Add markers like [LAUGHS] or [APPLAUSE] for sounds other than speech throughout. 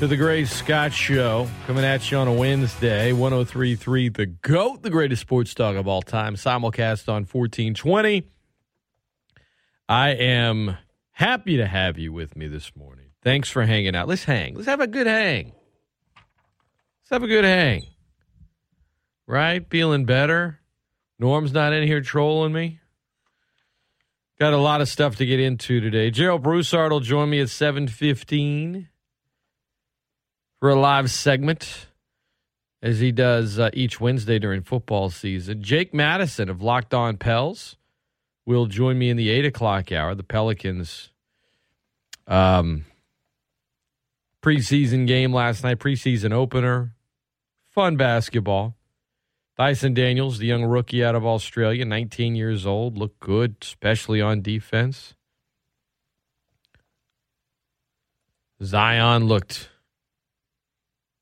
To the Great Scott Show. Coming at you on a Wednesday, 1033 The GOAT, the greatest sports dog of all time, simulcast on 1420. I am happy to have you with me this morning. Thanks for hanging out. Let's hang. Let's have a good hang. Let's have a good hang. Right? Feeling better? Norm's not in here trolling me. Got a lot of stuff to get into today. Gerald Broussard will join me at 7.15 for a live segment, as he does uh, each Wednesday during football season. Jake Madison of Locked On Pels will join me in the 8 o'clock hour. The Pelicans um, preseason game last night, preseason opener. Fun basketball. Dyson Daniels, the young rookie out of Australia, 19 years old, looked good, especially on defense. Zion looked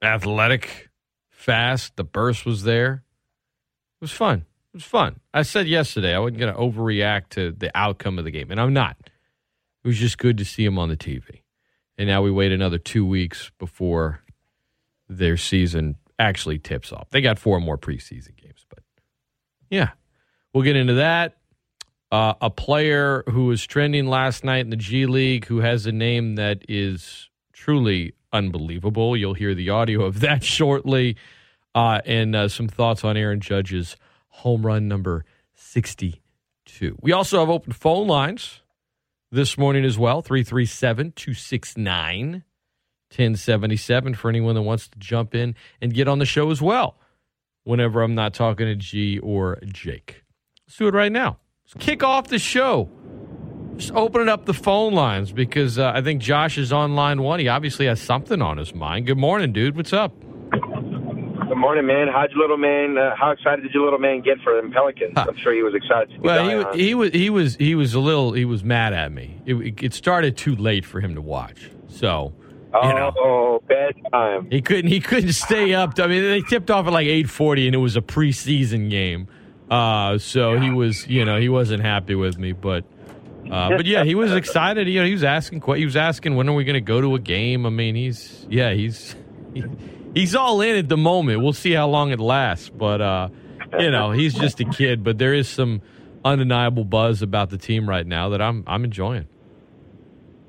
athletic, fast. The burst was there. It was fun. It was fun. I said yesterday I wasn't going to overreact to the outcome of the game, and I'm not. It was just good to see him on the TV. And now we wait another two weeks before their season actually tips off. They got four more preseason games, but yeah, we'll get into that. Uh, a player who was trending last night in the G League who has a name that is truly unbelievable. You'll hear the audio of that [LAUGHS] shortly, uh, and uh, some thoughts on Aaron Judge's home run number 62. We also have open phone lines this morning as well 337 269 1077 for anyone that wants to jump in and get on the show as well whenever I'm not talking to G or Jake. Let's do it right now. Let's kick off the show. Just opening up the phone lines because uh, I think Josh is on line one. He obviously has something on his mind. Good morning, dude. What's up? Good morning, man. How'd your little man? Uh, how excited did your little man get for them Pelicans? I'm sure he was excited. To Well, he, he was he was he was a little he was mad at me. It, it started too late for him to watch, so oh, you know. bad time. He couldn't. He couldn't stay up. I mean, they tipped off at like eight forty, and it was a preseason game. Uh, so he was, you know, he wasn't happy with me, but, uh, but yeah, he was excited. You know, he was asking. He was asking, when are we going to go to a game? I mean, he's, yeah, he's, he, he's all in at the moment. We'll see how long it lasts, but, uh, you know, he's just a kid. But there is some undeniable buzz about the team right now that I'm, I'm enjoying.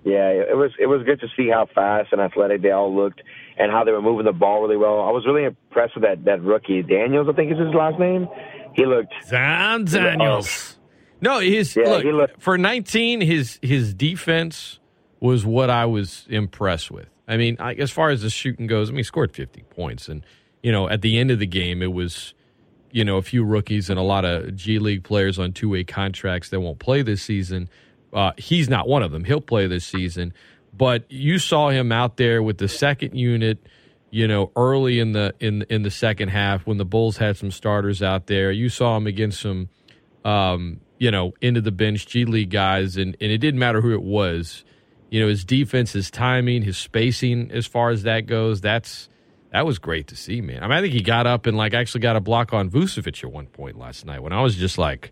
Yeah, it was it was good to see how fast and athletic they all looked and how they were moving the ball really well. I was really impressed with that that rookie Daniels. I think is his last name. He looked Zan Daniels. No, his Yeah, look looked- for 19. His his defense was what I was impressed with. I mean, I, as far as the shooting goes, I mean, he scored 50 points, and you know, at the end of the game, it was you know a few rookies and a lot of G League players on two way contracts that won't play this season. Uh, he's not one of them. He'll play this season, but you saw him out there with the second unit you know, early in the in in the second half when the Bulls had some starters out there. You saw him against some, um, you know, into the bench G League guys, and and it didn't matter who it was. You know, his defense, his timing, his spacing, as far as that goes, that's that was great to see, man. I mean, I think he got up and like actually got a block on Vucevic at one point last night when I was just like,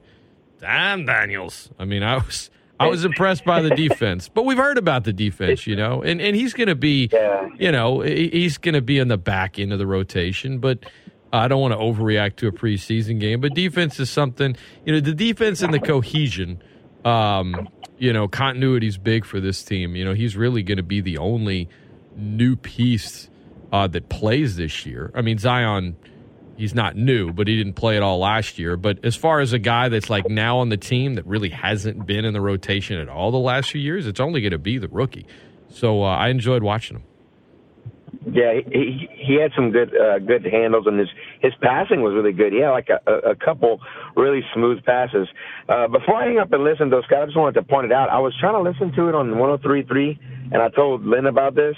damn, Daniels. I mean, I was. I was impressed by the defense, but we've heard about the defense, you know, and and he's going to be, Yeah. you know, he's going to be in the back end of the rotation, but I don't want to overreact to a preseason game. But defense is something, you know, the defense and the cohesion, um, you know, continuity is big for this team. You know, he's really going to be the only new piece uh, that plays this year. I mean, Zion, he's not new, but he didn't play at all last year. But as far as a guy that's like now on the team that really hasn't been in the rotation at all the last few years, it's only going to be the rookie. So uh, I enjoyed watching him. Yeah, he he had some good uh, good handles, and his his passing was really good. He had like a, a couple really smooth passes. Uh, before I hang up and listen, though, Scott, I just wanted to point it out. I was trying to listen to it on 103.3, and I told Lynn about this,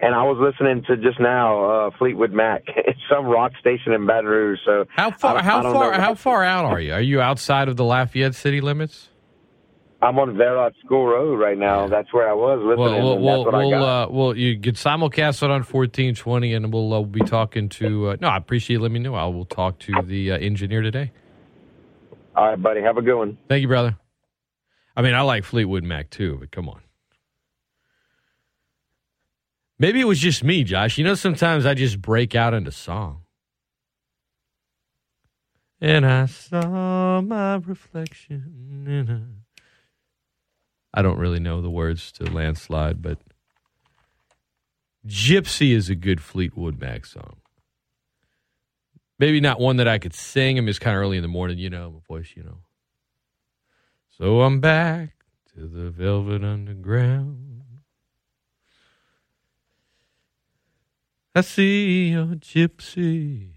and I was listening to just now uh, Fleetwood Mac. [LAUGHS] It's some rock station in Baton Rouge. So How far? I- how I far? How far out are you? Are you outside of the Lafayette city limits? I'm on Verot School Road right now. That's where I was listening. Well, well, that's what well, I got. uh, well, you get simulcast it on fourteen twenty, and we'll uh, be talking to. Uh, no, I appreciate you letting me know. I will talk to the uh, engineer today. All right, buddy. Have a good one. Thank you, brother. I mean, I like Fleetwood Mac too, but come on. Maybe it was just me, Josh. You know, sometimes I just break out into song. And I saw my reflection in a. I don't really know the words to Landslide, but Gypsy is a good Fleetwood Mac song. Maybe not one that I could sing. I mean, it's kind of early in the morning, you know, my voice, you know. So I'm back to the velvet underground. I see a gypsy.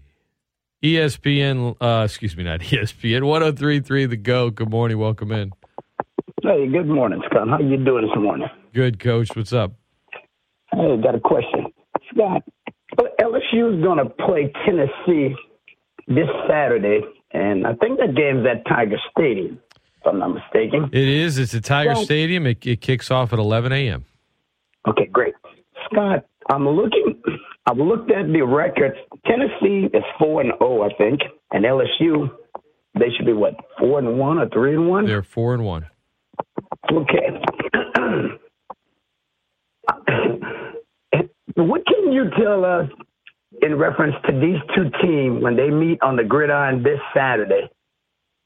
ESPN, uh, excuse me, not ESPN, 1033 The GOAT. Good morning. Welcome in. Hey, good morning, Scott. How you doing this morning? Good, coach. What's up? Hey, got a question. Scott, LSU is going to play Tennessee this Saturday, and I think that game's at Tiger Stadium, if I'm not mistaken. It is. It's at Tiger Well- Stadium. It, it kicks off at 11 a.m. Okay, great. Scott, I'm looking. I've looked at the records. Tennessee is four and zero, I think, and LSU they should be what four and one or three and one. They're 4 and 1. Okay. [CLEARS THROAT] what can you tell us in reference to these two teams when they meet on the gridiron this Saturday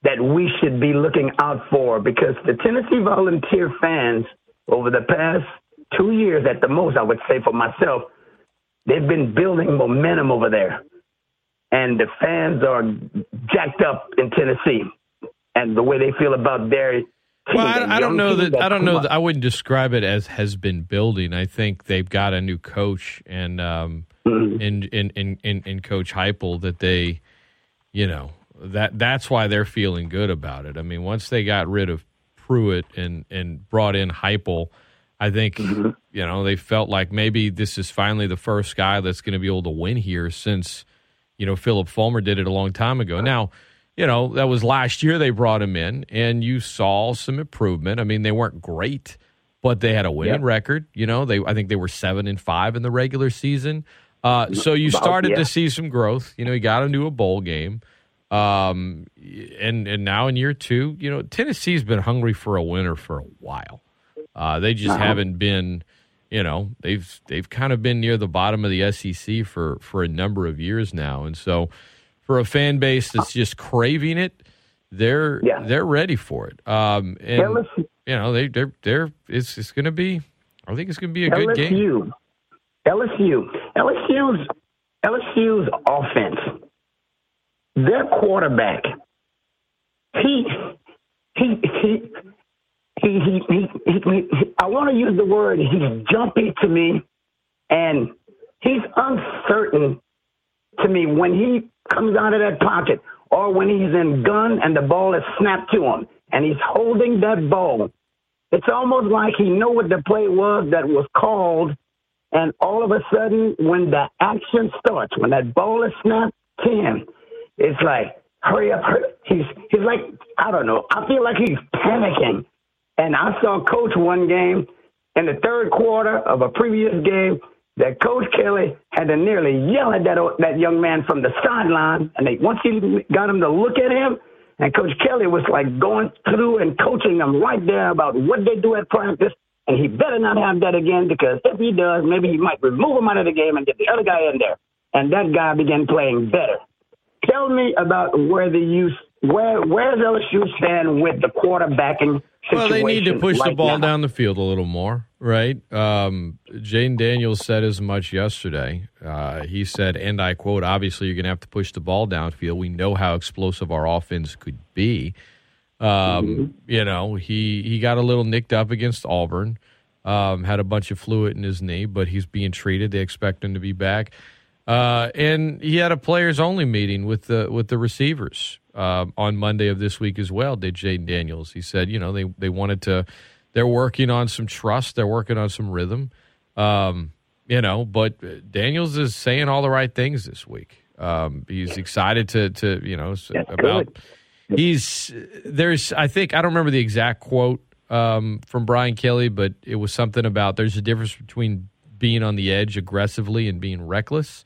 that we should be looking out for? Because the Tennessee Volunteer fans over the past two years, at the most, I would say for myself, they've been building momentum over there. And the fans are jacked up in Tennessee and the way they feel about their. Well, I, I don't know that. I don't know that. I wouldn't describe it as has been building. I think they've got a new coach and um, Mhm. in, in in in in Coach Heupel that they, you know, that that's why they're feeling good about it. I mean, once they got rid of Pruitt and and brought in Heupel, I think Mm-hmm. you know they felt like maybe this is finally the first guy that's going to be able to win here since you know Phillip Fulmer did it a long time ago. Now you know, that was last year they brought him in, and you saw some improvement. I mean, they weren't great, but they had a winning Yeah. record. You know, they I think they were seven and five in the regular season. Uh, so you started yeah. to see some growth. You know, he got into a bowl game, um, and and now in year two, you know, Tennessee's been hungry for a winner for a while. Uh, they just Uh-huh. haven't been. You know, they've they've kind of been near the bottom of the SEC for for a number of years now, and so for a fan base that's just craving it, they're Yeah. they're ready for it. Um, and LSU, you know they they're they're it's it's going to be. I think it's going to be a good game. LSU, LSU, LSU's LSU's offense. Their quarterback, he he he. He, he, he, he, he, I want to use the word he's jumpy to me, and he's uncertain to me when he comes out of that pocket or when he's in gun and the ball is snapped to him and he's holding that ball. It's almost like he know what the play was that was called, and all of a sudden, when the action starts, when that ball is snapped to him, it's like hurry up, hurry. He's he's like I don't know. I feel like he's panicking. And I saw Coach one game in the third quarter of a previous game that Coach Kelly had to nearly yell at that that young man from the sideline. And they once he got him to look at him, and Coach Kelly was like going through and coaching them right there about what they do at practice. And he better not have that again because if he does, maybe he might remove him out of the game and get the other guy in there. And that guy began playing better. Tell me about where the use where where's LSU stand with the quarterbacking Well, they need to push the ball now? down the field a little more, right? Um, Jayden Daniels said as much yesterday. Uh, he said, and I quote, obviously, you're going to have to push the ball downfield. We know how explosive our offense could be. Um, Mm-hmm. You know, he, he got a little nicked up against Auburn. Um, had a bunch of fluid in his knee, but he's being treated. They expect him to be back. Uh, and he had a players only meeting with the with the receivers uh, on Monday of this week as well. Did Jayden Daniels? He said, you know, they they wanted to. They're working on some trust. They're working on some rhythm. Um, you know, but Daniels is saying all the right things this week. Um, he's excited to to you know That's about. good. He's there's I think I don't remember the exact quote um, from Brian Kelly, but it was something about there's a difference between being on the edge aggressively and being reckless.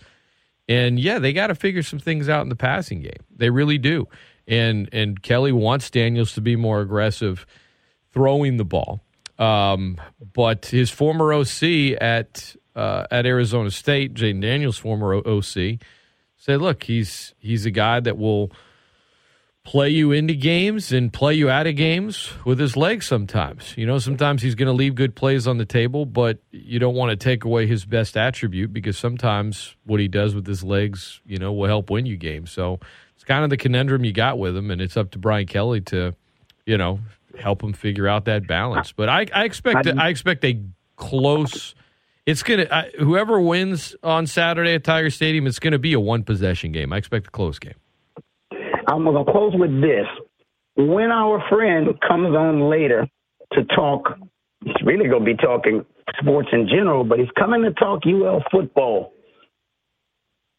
And yeah, they got to figure some things out in the passing game. They really do. And and Kelly wants Daniels to be more aggressive throwing the ball. Um, but his former OC at uh, at Arizona State, Jayden Daniels' former OC, said, "Look, he's he's a guy that will." Play you into games and play you out of games with his legs sometimes. You know, sometimes he's going to leave good plays on the table, but you don't want to take away his best attribute because sometimes what he does with his legs, you know, will help win you games. So it's kind of the conundrum you got with him, and it's up to Brian Kelly to, you know, help him figure out that balance. But I, I expect I expect a close. It's gonna I, whoever wins on Saturday at Tiger Stadium. It's going to be a one possession game. I expect a close game. I'm going to close with this. When our friend comes on later to talk, he's really going to be talking sports in general, but he's coming to talk UL football.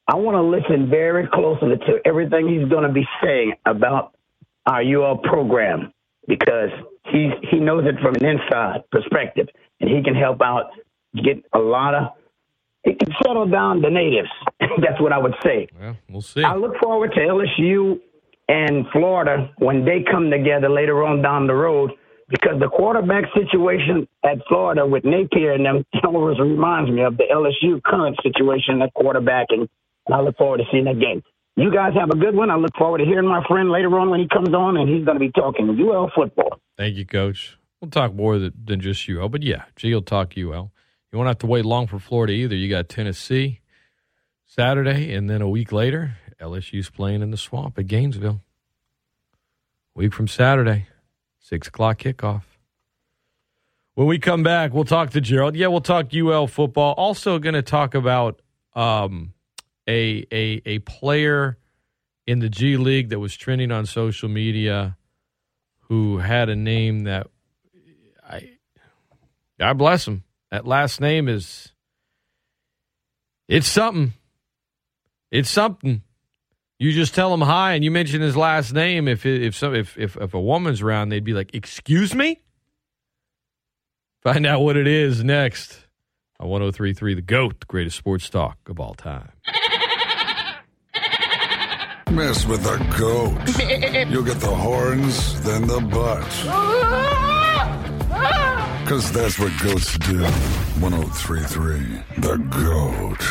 I want to listen very closely to everything he's going to be saying about our UL program because he's he knows it from an inside perspective, and he can help out get a lot of. He can settle down the natives. [LAUGHS] That's what I would say. Well, we'll see. I look forward to LSU and Florida when they come together later on down the road because the quarterback situation at Florida with Napier and them [LAUGHS] always reminds me of the LSU current situation at quarterback, and I look forward to seeing that game. You guys have a good one. I look forward to hearing my friend later on when he comes on, and he's going to be talking UL football. Thank you, Coach. We'll talk more than just UL, but yeah, G will talk UL. You won't have to wait long for Florida either. You got Tennessee Saturday, and then a week later, LSU's playing in the swamp at Gainesville. Week from Saturday, six o'clock kickoff. When we come back, we'll talk to Gerald. Yeah, we'll talk UL football. Also, going to talk about um, a a a player in the G League that was trending on social media who had a name that I God bless him. That last name is it's something. It's something. You just tell him hi, and you mention his last name. If if some if if, if a woman's around, they'd be like, "Excuse me." Find out what it is next on 103.3 The GOAT, the greatest sports talk of all time. Mess with the goat. [LAUGHS] You'll get the horns, then the butt. [LAUGHS] Because that's what goats do. 1033 The GOAT.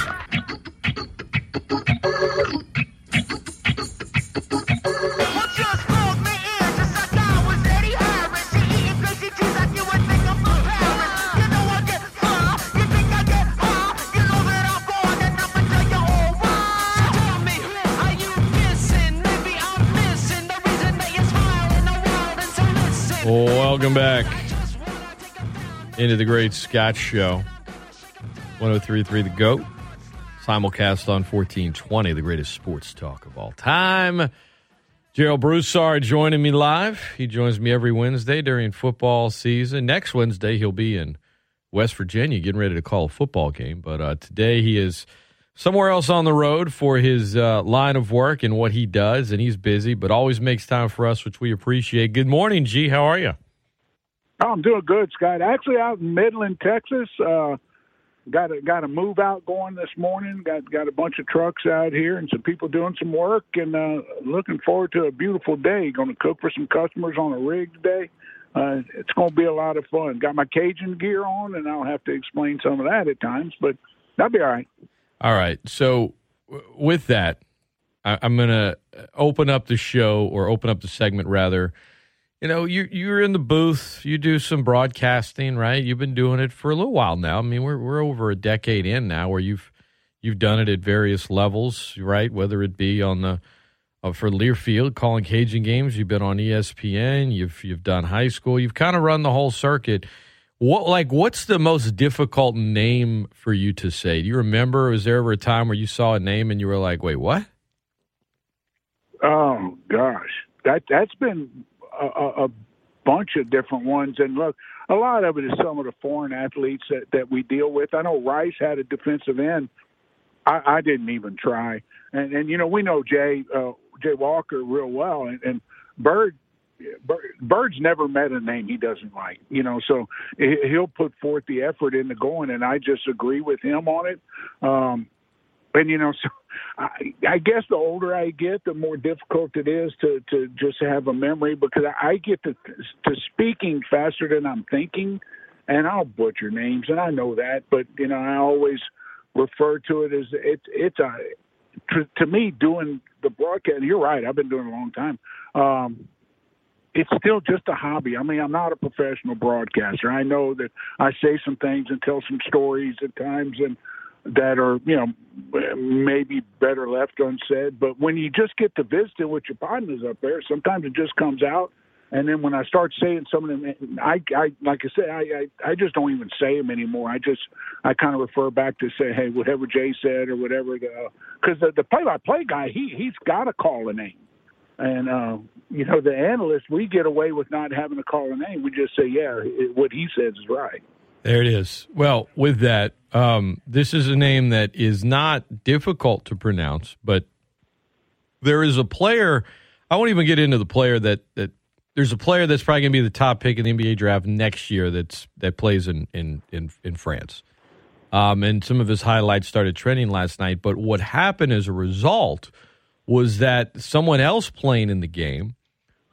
Welcome back into the Great Scott Show. 1033 The GOAT. Simulcast on 1420, the greatest sports talk of all time. Gerald Broussard joining me live. He joins me every Wednesday during football season. Next Wednesday, he'll be in West Virginia getting ready to call a football game. But uh, today, he is somewhere else on the road for his uh, line of work and what he does. And he's busy, but always makes time for us, which we appreciate. Good morning, G. How are you? Oh, I'm doing good, Scott. Actually, out in Midland, Texas. Uh, got a got a move out going this morning. Got got a bunch of trucks out here and some people doing some work, and uh, looking forward to a beautiful day. Going to cook for some customers on a rig today. Uh, it's going to be a lot of fun. Got my Cajun gear on, and I'll have to explain some of that at times, but that'll be all right. All right. So, with that, I- I'm going to open up the show or open up the segment rather. You know, you you're in the booth. You do some broadcasting, right? You've been doing it for a little while now. I mean, we're we're over a decade in now, where you've you've done it at various levels, right? Whether it be on the uh, for Learfield calling Cajun games, you've been on ESPN. You've you've done high school. You've kind of run the whole circuit. What like what's the most difficult name for you to say? Do you remember? Was there ever a time where you saw a name and you were like, "Wait, what?" Oh gosh, that that's been a, a, bunch of different ones. And look, a lot of it is some of the foreign athletes that that we deal with. I know Rice had a defensive end. I, I didn't even try, and and you know we know Jay uh, Jay Walker real well, and, and Bird Bird's never met a name he doesn't like, you know. So he'll put forth the effort into going, and I just agree with him on it. Um, and you know, [LAUGHS] so I, I guess the older I get, the more difficult it is to to just have a memory because I get to to speaking faster than I'm thinking, and I'll butcher names, and I know that. But you know, I always refer to it as it's it's a to, to me doing the broadcast. You're right. I've been doing it a long time. Um, it's still just a hobby. I mean, I'm not a professional broadcaster. I know that I say some things and tell some stories at times and that are, you know, maybe better left unsaid. But when you just get to visit with your partners up there, sometimes it just comes out. And then when I start saying some of them, I, I like I said, I, I, I just don't even say them anymore. I just, I kind of refer back to say, hey, whatever Jay said or whatever, because the, the play-by-play guy, he, he's got to call a name. And uh, you know, the analysts, we get away with not having to call a name. We just say, yeah, it, what he says is right. There it is. Well, with that, um, this is a name that is not difficult to pronounce, but there is a player. I won't even get into the player that that. There's a player that's probably going to be the top pick in the NBA draft next year. That's that plays in in in, in France. Um, and some of his highlights started trending last night. But what happened as a result was that someone else playing in the game,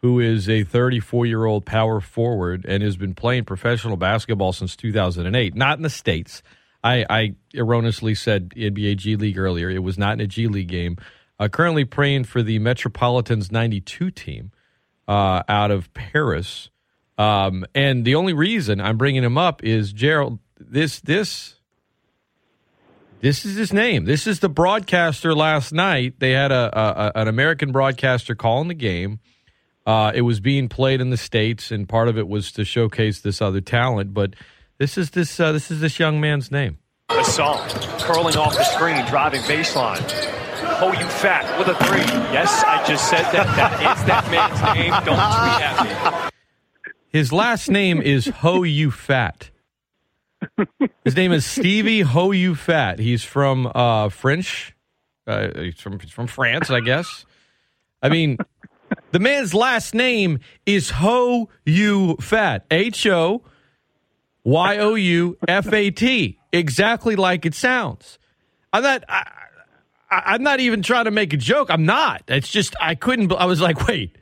who is a 34 year old power forward and has been playing professional basketball since 2008, not in the States. I, I erroneously said NBA G League earlier. It was not in a G League game. Uh, currently playing for the Metropolitans 92 team uh, out of Paris. Um, and the only reason I'm bringing him up is Gerald. This this this is his name. This is the broadcaster last night. They had a, a an American broadcaster calling the game. Uh, it was being played in the states, and part of it was to showcase this other talent. But this is this uh, this is this young man's name. Hassan curling off the screen, driving baseline. Oh, you fat with a three. Yes, I just said that. That is that man's name. Don't tweet at me. His last name is Ho You Fat. His name is Stevie Ho You Fat. He's from uh, French. Uh, he's from he's from France, I guess. I mean, the man's last name is Ho You Fat. H O Y O U F A T. Exactly like it sounds. I'm not. I, I'm not even trying to make a joke. I'm not. It's just I couldn't. I was like, wait.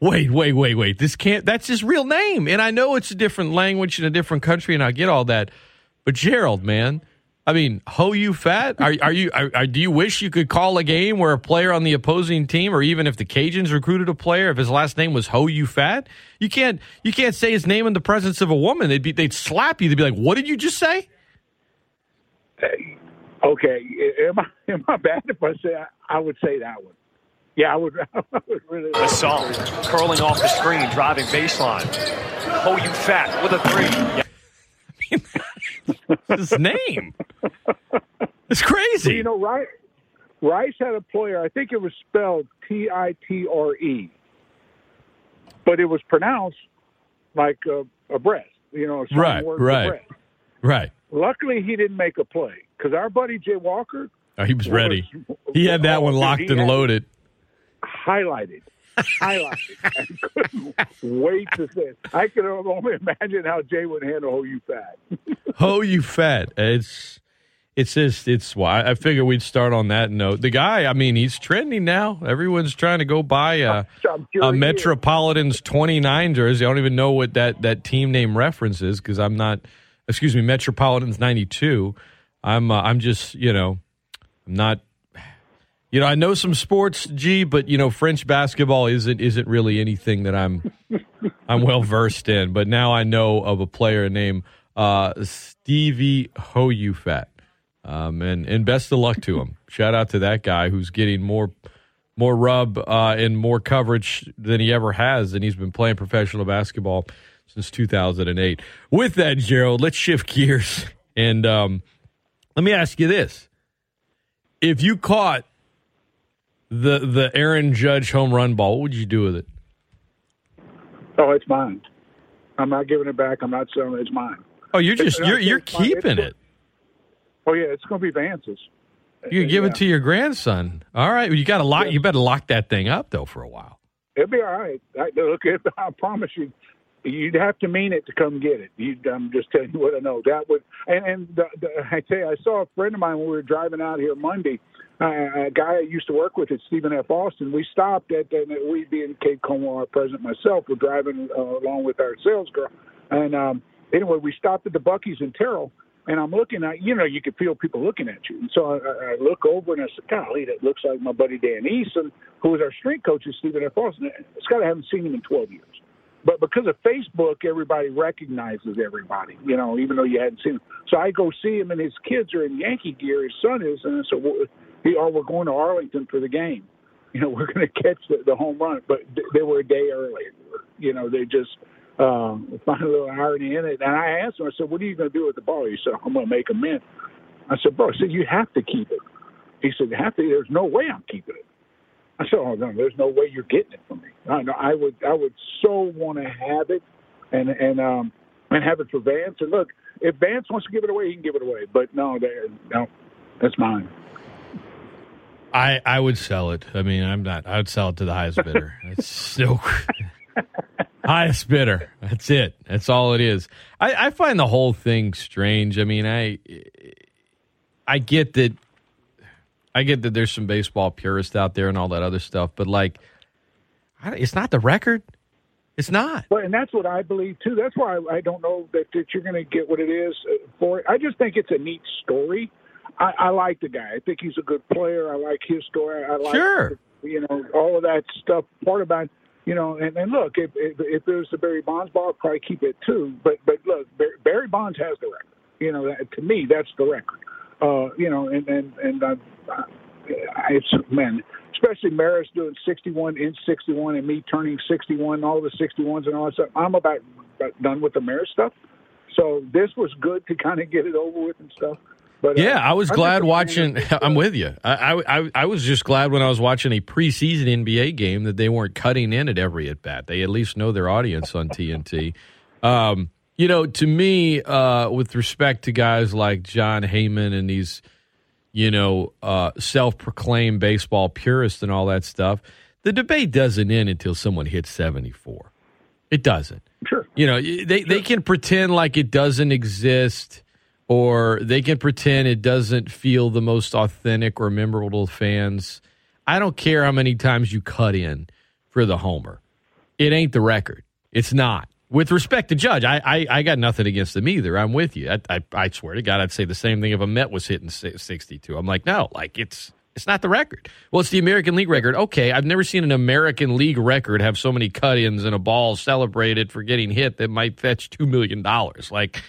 Wait, wait, wait, wait. This can't, that's his real name. And I know it's a different language in a different country, and I get all that. But Gerald, man, I mean, ho you fat? Are, are you, are, are, do you wish you could call a game where a player on the opposing team, or even if the Cajuns recruited a player, if his last name was ho you fat? You can't, you can't say his name in the presence of a woman. They'd be, they'd slap you. They'd be like, what did you just say? Okay. Am I, [LAUGHS] am I bad if I say, I, I would say that one? Yeah, I would, [LAUGHS] I would really. Like Assault, curling off the screen, driving baseline. Oh, you fat with a three. Yeah. [LAUGHS] his name. It's crazy. You know, Rice, Rice had a player. I think it was spelled T I T R E, but it was pronounced like a, a breast. You know, a right, word right, right. Luckily, he didn't make a play because our buddy Jay Walker. Oh, he was ready. He had that oh, one dude, locked he and had it loaded. Highlighted. highlighted. [LAUGHS] I couldn't wait to say it. I could only imagine how Jay would handle "Oh, you fat." [LAUGHS] Ho, you fat. It's it's just it's why I figure we'd start on that note. The guy, I mean, he's trending now. Everyone's trying to go buy a, sure a. Metropolitans twenty nine jersey. I don't even know what that that team name reference is because I'm not. Excuse me, Metropolitans ninety two. I'm uh, I'm just you know I'm not. You know, I know some sports, G, but you know, French basketball isn't isn't really anything that I'm [LAUGHS] I'm well versed in. But now I know of a player named uh, Stevie Ho You Fat. Um, and and best of luck to him. [LAUGHS] Shout out to that guy who's getting more more rub uh, and more coverage than he ever has, and he's been playing professional basketball since 2008. With that, Gerald, let's shift gears and um, let me ask you this: If you caught the the Aaron Judge home run ball, what would you do with it? Oh, it's mine. I'm not giving it back. I'm not selling it. It's mine. Oh, you're just It's- you're you're keeping it. Oh yeah, it's going to be Vance's. You can give Yeah. it to your grandson. All right, well, you got to lock. You better lock that thing up though for a while. It'll be all right. I, look, [LAUGHS] I promise you, you'd have to mean it to come get it. You, I'm just telling you what I know. That would, and, and the, the, I tell you, I saw a friend of mine when we were driving out here Monday. Uh, a guy I used to work with at Stephen F. Austin. We stopped at, and we being Kate Como, our president, myself, were driving uh, along with our sales girl. And um, anyway, we stopped at the Buc-ee's in Terrell. And I'm looking at, you know, you could feel people looking at you. And so I, I look over and I said, golly, that looks like my buddy Dan Eason, who was our strength coach at Stephen F. Austin. Scott, I haven't seen him in 12 years. But because of Facebook, everybody recognizes everybody, you know, even though you hadn't seen him. So I go see him, and his kids are in Yankee gear. His son is, and I said, well, oh, we're going to Arlington for the game. [LAUGHS] You know, we're going to catch the, the home run. But th- they were a day early. You know, they just um, [LAUGHS] find a little irony in it. And I asked him, I said, what are you going to do with the ball? He said, I'm going to make a mint. I said, bro, I said, you have to keep it. He said, you have to. There's no way I'm keeping it. I said, "Oh no, there's no way you're getting it from me. I know I would, I would so want to have it, and and um and have it for Vance. And look, if Vance wants to give it away, he can give it away. But no, no, that's mine. I I would sell it. I mean, I'm not. I would sell it to the highest bidder. [LAUGHS] It's so highest bidder. That's it. That's all it is. I, I find the whole thing strange. I mean, I I get that. I get that there's some baseball purists out there and all that other stuff, but like, I, it's not the record. It's not. Well, and that's what I believe too. That's why I, I don't know that, that you're going to get what it is uh, for it. I just think it's a neat story. I, I like the guy. I think he's a good player. I like his story. I like Sure. you know all of that stuff. Part about you know, and, and look, if, if if was the Barry Bonds ball, I'd probably keep it too. But but look, Barry Bonds has the record. You know, that, to me, that's the record. Uh, you know, and and and uh, I, it's man, especially Maris doing 61 in 61 and me turning 61, all the 61s and all that stuff. I'm about, about done with the Maris stuff. So this was good to kind of get it over with and stuff. But uh, Yeah, I was glad watching. [LAUGHS] I'm with you. I, I I- was just glad when I was watching a preseason NBA game that they weren't cutting in at every at bat. They at least know their audience on TNT. Um, you know, to me, uh, with respect to guys like Jon Heyman and these, you know, uh, self-proclaimed baseball purists and all that stuff, the debate doesn't end until someone hits 74. It doesn't. Sure. You know, they they can pretend like it doesn't exist, or they can pretend it doesn't feel the most authentic or memorable to fans. I don't care how many times you cut in for the homer. It ain't the record. It's not. With respect to Judge, I I, I got nothing against him either. I'm with you. I, I I swear to God, I'd say the same thing if a Met was hitting si- 62. I'm like, no, like it's it's not the record. Well, it's the American League record. Okay, I've never seen an American League record have so many cut-ins and a ball celebrated for getting hit that might fetch two million dollars. Like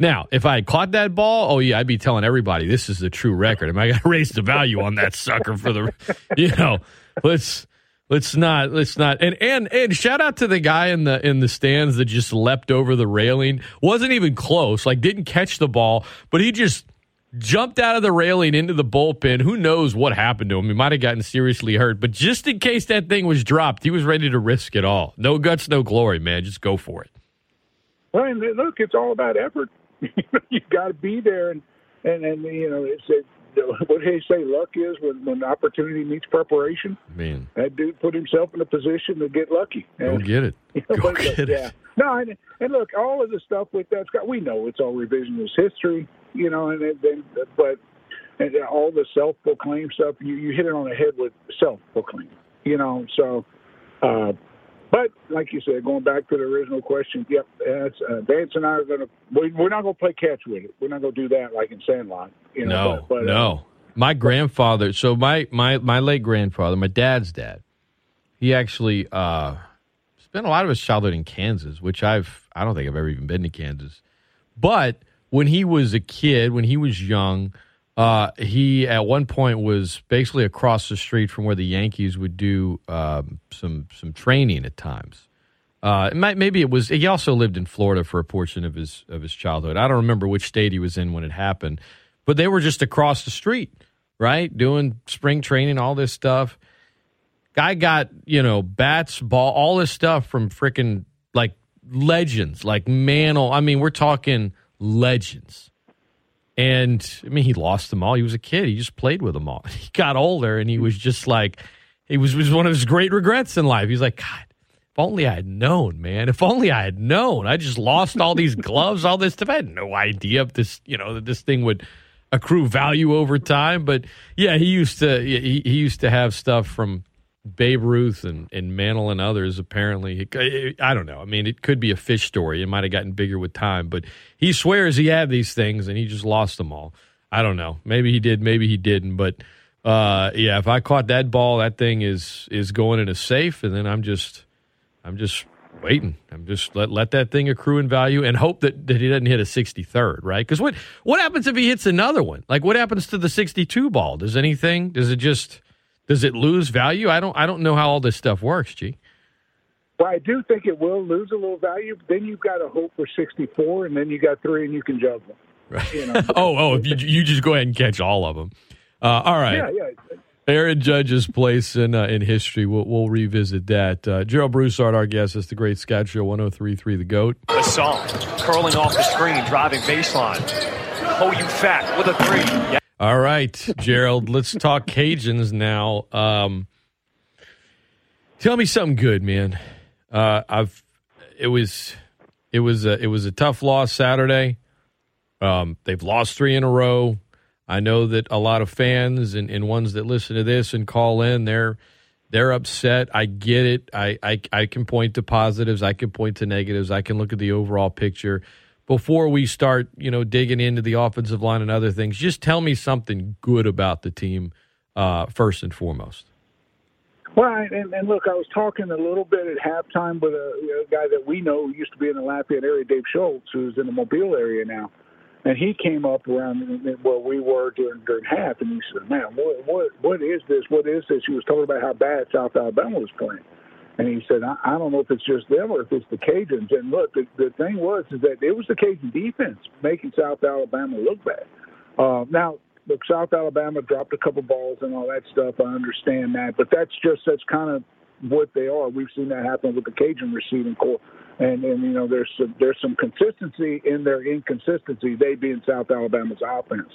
now, if I had caught that ball, oh yeah, I'd be telling everybody this is the true record. Am I going [LAUGHS] to raise the value on that sucker for the, you know, let's let's not let's not and and and shout out to the guy in the in the stands that just leapt over the railing, wasn't even close, like didn't catch the ball, but he just jumped out of the railing into the bullpen. Who knows what happened to him? He might have gotten seriously hurt, but just in case that thing was dropped, he was ready to risk it all. No guts, no glory, man. Just go for it. Well, and look, it's all about effort. [LAUGHS] You've got to be there, and and and you know, it's a, what they say luck is when when opportunity meets preparation. Man, That dude put himself in a position to get lucky. go And- get it. [LAUGHS] You know, Go get it. yeah. No, and, and look, all of the stuff with that, Scott, we know it's all revisionist history, you know, and then, but and all the self-proclaimed stuff, you, you hit it on the head with self-proclaimed, you know. So, uh, but like you said, going back to the original question, yep, that's, uh, Vance and I are going to, we, we're not going to play catch with it. We're not going to do that like in Sandlot, you know. No, but, but, uh, no. My grandfather. So my my my late grandfather, my dad's dad. He actually uh, spent a lot of his childhood in Kansas, which I've I don't think I've ever even been to Kansas. But when he was a kid, when he was young, uh, he at one point was basically across the street from where the Yankees would do um, some some training at times. Uh, it might, maybe it was. He also lived in Florida for a portion of his of his childhood. I don't remember which state he was in when it happened, but they were just across the street, right, doing spring training, all this stuff. Guy got you know bats, ball, all this stuff from freaking like legends, like Mantle. I mean, we're talking legends. And I mean, he lost them all. He was a kid. He just played with them all. [LAUGHS] He got older, and he was just like, he was was one of his great regrets in life. He's like, God, if only I had known, man. If only I had known. I just lost all these [LAUGHS] gloves, all this stuff. I had no idea if this, you know, that this thing would accrue value over time. But yeah, he used to he, he used to have stuff from Babe Ruth and, and Mantle and others. Apparently, I don't know. I mean, it could be a fish story. It might have gotten bigger with time, but he swears he had these things and he just lost them all. I don't know. Maybe he did. Maybe he didn't. But uh, yeah, if I caught that ball, that thing is is going in a safe, and then I'm just I'm just waiting. I'm just let let that thing accrue in value and hope that, that he doesn't hit a 63rd, right? Because what what happens if he hits another one? Like what happens to the 62 ball? Does anything? Does it just does it lose value? I don't I don't know how all this stuff works, G. Well, I do think it will lose a little value. Then you've got to hope for 64, and then you got three, and you can juggle. Right. You know? [LAUGHS] oh, oh, you, you just go ahead and catch all of them. Uh, all right. Yeah, yeah. Aaron Judge's place in uh, in history. We'll, we'll revisit that. Uh, Gerald Broussard, our guest, is the Great Scott Show, 1033 The GOAT. A song curling off the screen, driving baseline. Oh, you fat with a three. Yeah. All right, Gerald, let's talk Cajuns now. Um, tell me something good, man. Uh, I've it was it was a, it was a tough loss Saturday. Um, they've lost three in a row. I know that a lot of fans and, and ones that listen to this and call in, they're they're upset. I get it. I, I I can point to positives. I can point to negatives. I can look at the overall picture. Before we start, you know, digging into the offensive line and other things, just tell me something good about the team uh, first and foremost. Well, and, and look, I was talking a little bit at halftime with a, a guy that we know who used to be in the Lafayette area, Dave Schultz, who's in the Mobile area now and he came up around where we were during during half, and he said, "Man, what what what is this? What is this?" He was talking about how bad South Alabama was playing, and he said, "I, I don't know if it's just them or if it's the Cajuns." And look, the, the thing was is that it was the Cajun defense making South Alabama look bad. Uh, now, look, South Alabama dropped a couple balls and all that stuff. I understand that, but that's just that's kind of what they are. We've seen that happen with the Cajun receiving corps and and you know there's some, there's some consistency in their inconsistency. They being South Alabama's offense,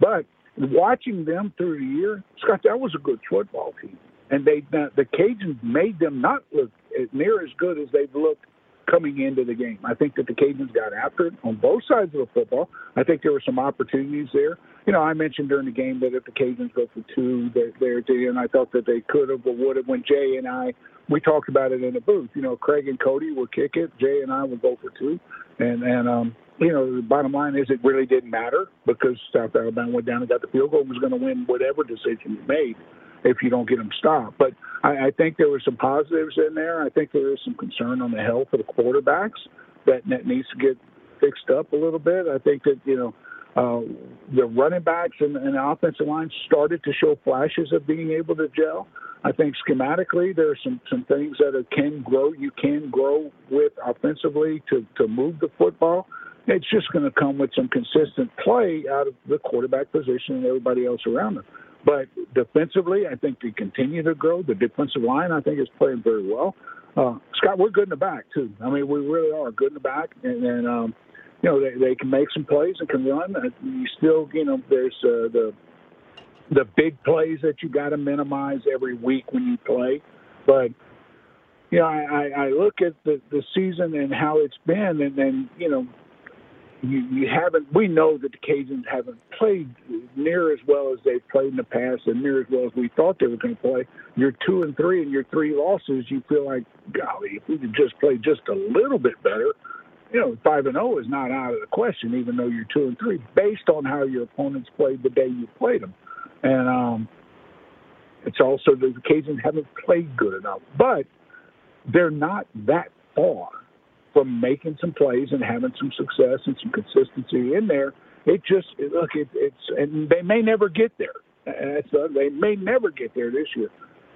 but watching them through the year, Scott, that was a good football team, and they the Cajuns made them not look near as good as they've looked coming into the game. I think that the Cajuns got after it on both sides of the football. I think there were some opportunities there. You know, I mentioned during the game that if the Cajuns go for two, they're there, and I thought that they could have or would have. When Jay and I we talked about it in the booth. You know, Craig and Cody will kick it. Jay and I will go for two. And and um, you know, the bottom line is it really didn't matter because South Alabama went down and got the field goal and was going to win whatever decision you made if you don't get them stopped. But I, I think there were some positives in there. I think there is some concern on the health of the quarterbacks that, that needs to get fixed up a little bit. I think that you know uh, the running backs and, and offensive line started to show flashes of being able to gel. I think schematically there are some, some things that are, can grow. You can grow with offensively to, to move the football. It's just going to come with some consistent play out of the quarterback position and everybody else around them. But defensively, I think they continue to grow. The defensive line, I think, is playing very well. Uh, Scott, we're good in the back too. I mean, we really are good in the back, and, and um, you know, they, they can make some plays and can run. You still, you know, there's uh, the the big plays that you got to minimize every week when you play. But you know, I, I look at the the season and how it's been, and then you know, you, you haven't. We know that the Cajuns haven't played near as well as they've played in the past, and near as well as we thought they were going to play. You're two and three, and your three losses. You feel like, golly, if we could just play just a little bit better, you know, five and zero oh is not out of the question, even though you're two and three, based on how your opponents played the day you played them, and um, it's also the Cajuns haven't played good enough, but they're not that far from making some plays and having some success and some consistency in there. It just look, it, it's and they may never get there. That's, uh, they may never get there this year,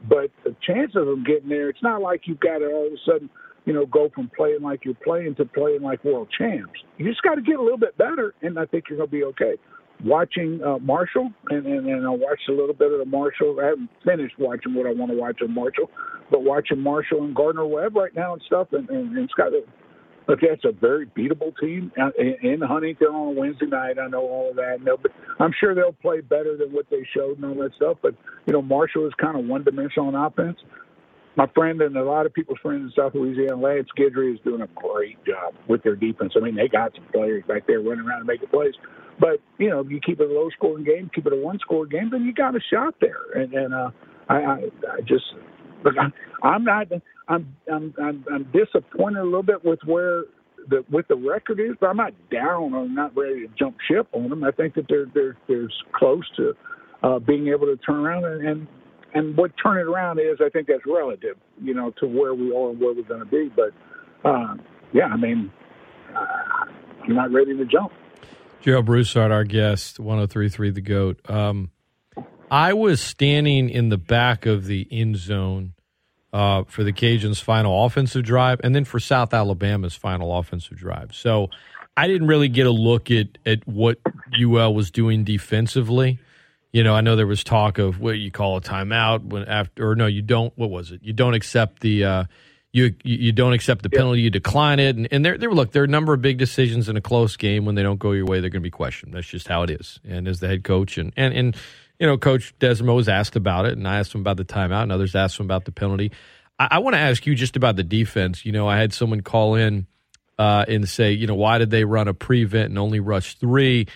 but the chance of them getting there, it's not like you've got to all of a sudden you know, go from playing like you're playing to playing like world champs. You just got to get a little bit better, and I think you're going to be okay. Watching uh, Marshall, and, and, and I watched a little bit of the Marshall. I haven't finished watching what I want to watch of Marshall, but watching Marshall and Gardner Webb right now and stuff, and, and, and Scott. Look, that's a very beatable team uh, in Huntington on Wednesday night. I know all of that, no, but I'm sure they'll play better than what they showed and all that stuff. But you know, Marshall is kind of one dimensional on offense my friend and a lot of people's friends in South Louisiana, Lance Guidry, is doing a great job with their defense. I mean, they got some players back there running around and making plays. But, you know, if you keep it a low scoring game, keep it a one score game, then you got a shot there. And, and uh, I, I, I just, look, I'm not, I'm, I'm, I'm, I'm disappointed a little bit with where the with the record is, but I'm not down or not ready to jump ship on them. I think that they're they're they're close to uh, being able to turn around and, and and what turn it around is, I think that's relative, you know, to where we are and where we're going to be. But uh, yeah, I mean, uh, I'm not ready to jump. Joe Broussard, our guest, 1033 The Goat. Um, I was standing in the back of the end zone uh, for the Cajuns' final offensive drive and then for South Alabama's final offensive drive. So I didn't really get a look at, at what UL was doing defensively. You know, I know there was talk of what you call a timeout when after, or no, you don't. What was it? You don't accept the. Uh, you you don't accept the penalty, you decline it, and, and there there look there are a number of big decisions in a close game when they don't go your way, they're going to be questioned. That's just how it is. And as the head coach and and and you know, Coach Desormeaux was asked about it, and I asked him about the timeout, and others asked him about the penalty. I, I want to ask you just about the defense. You know, I had someone call in uh, and say, you know, why did they run a prevent and only rush three?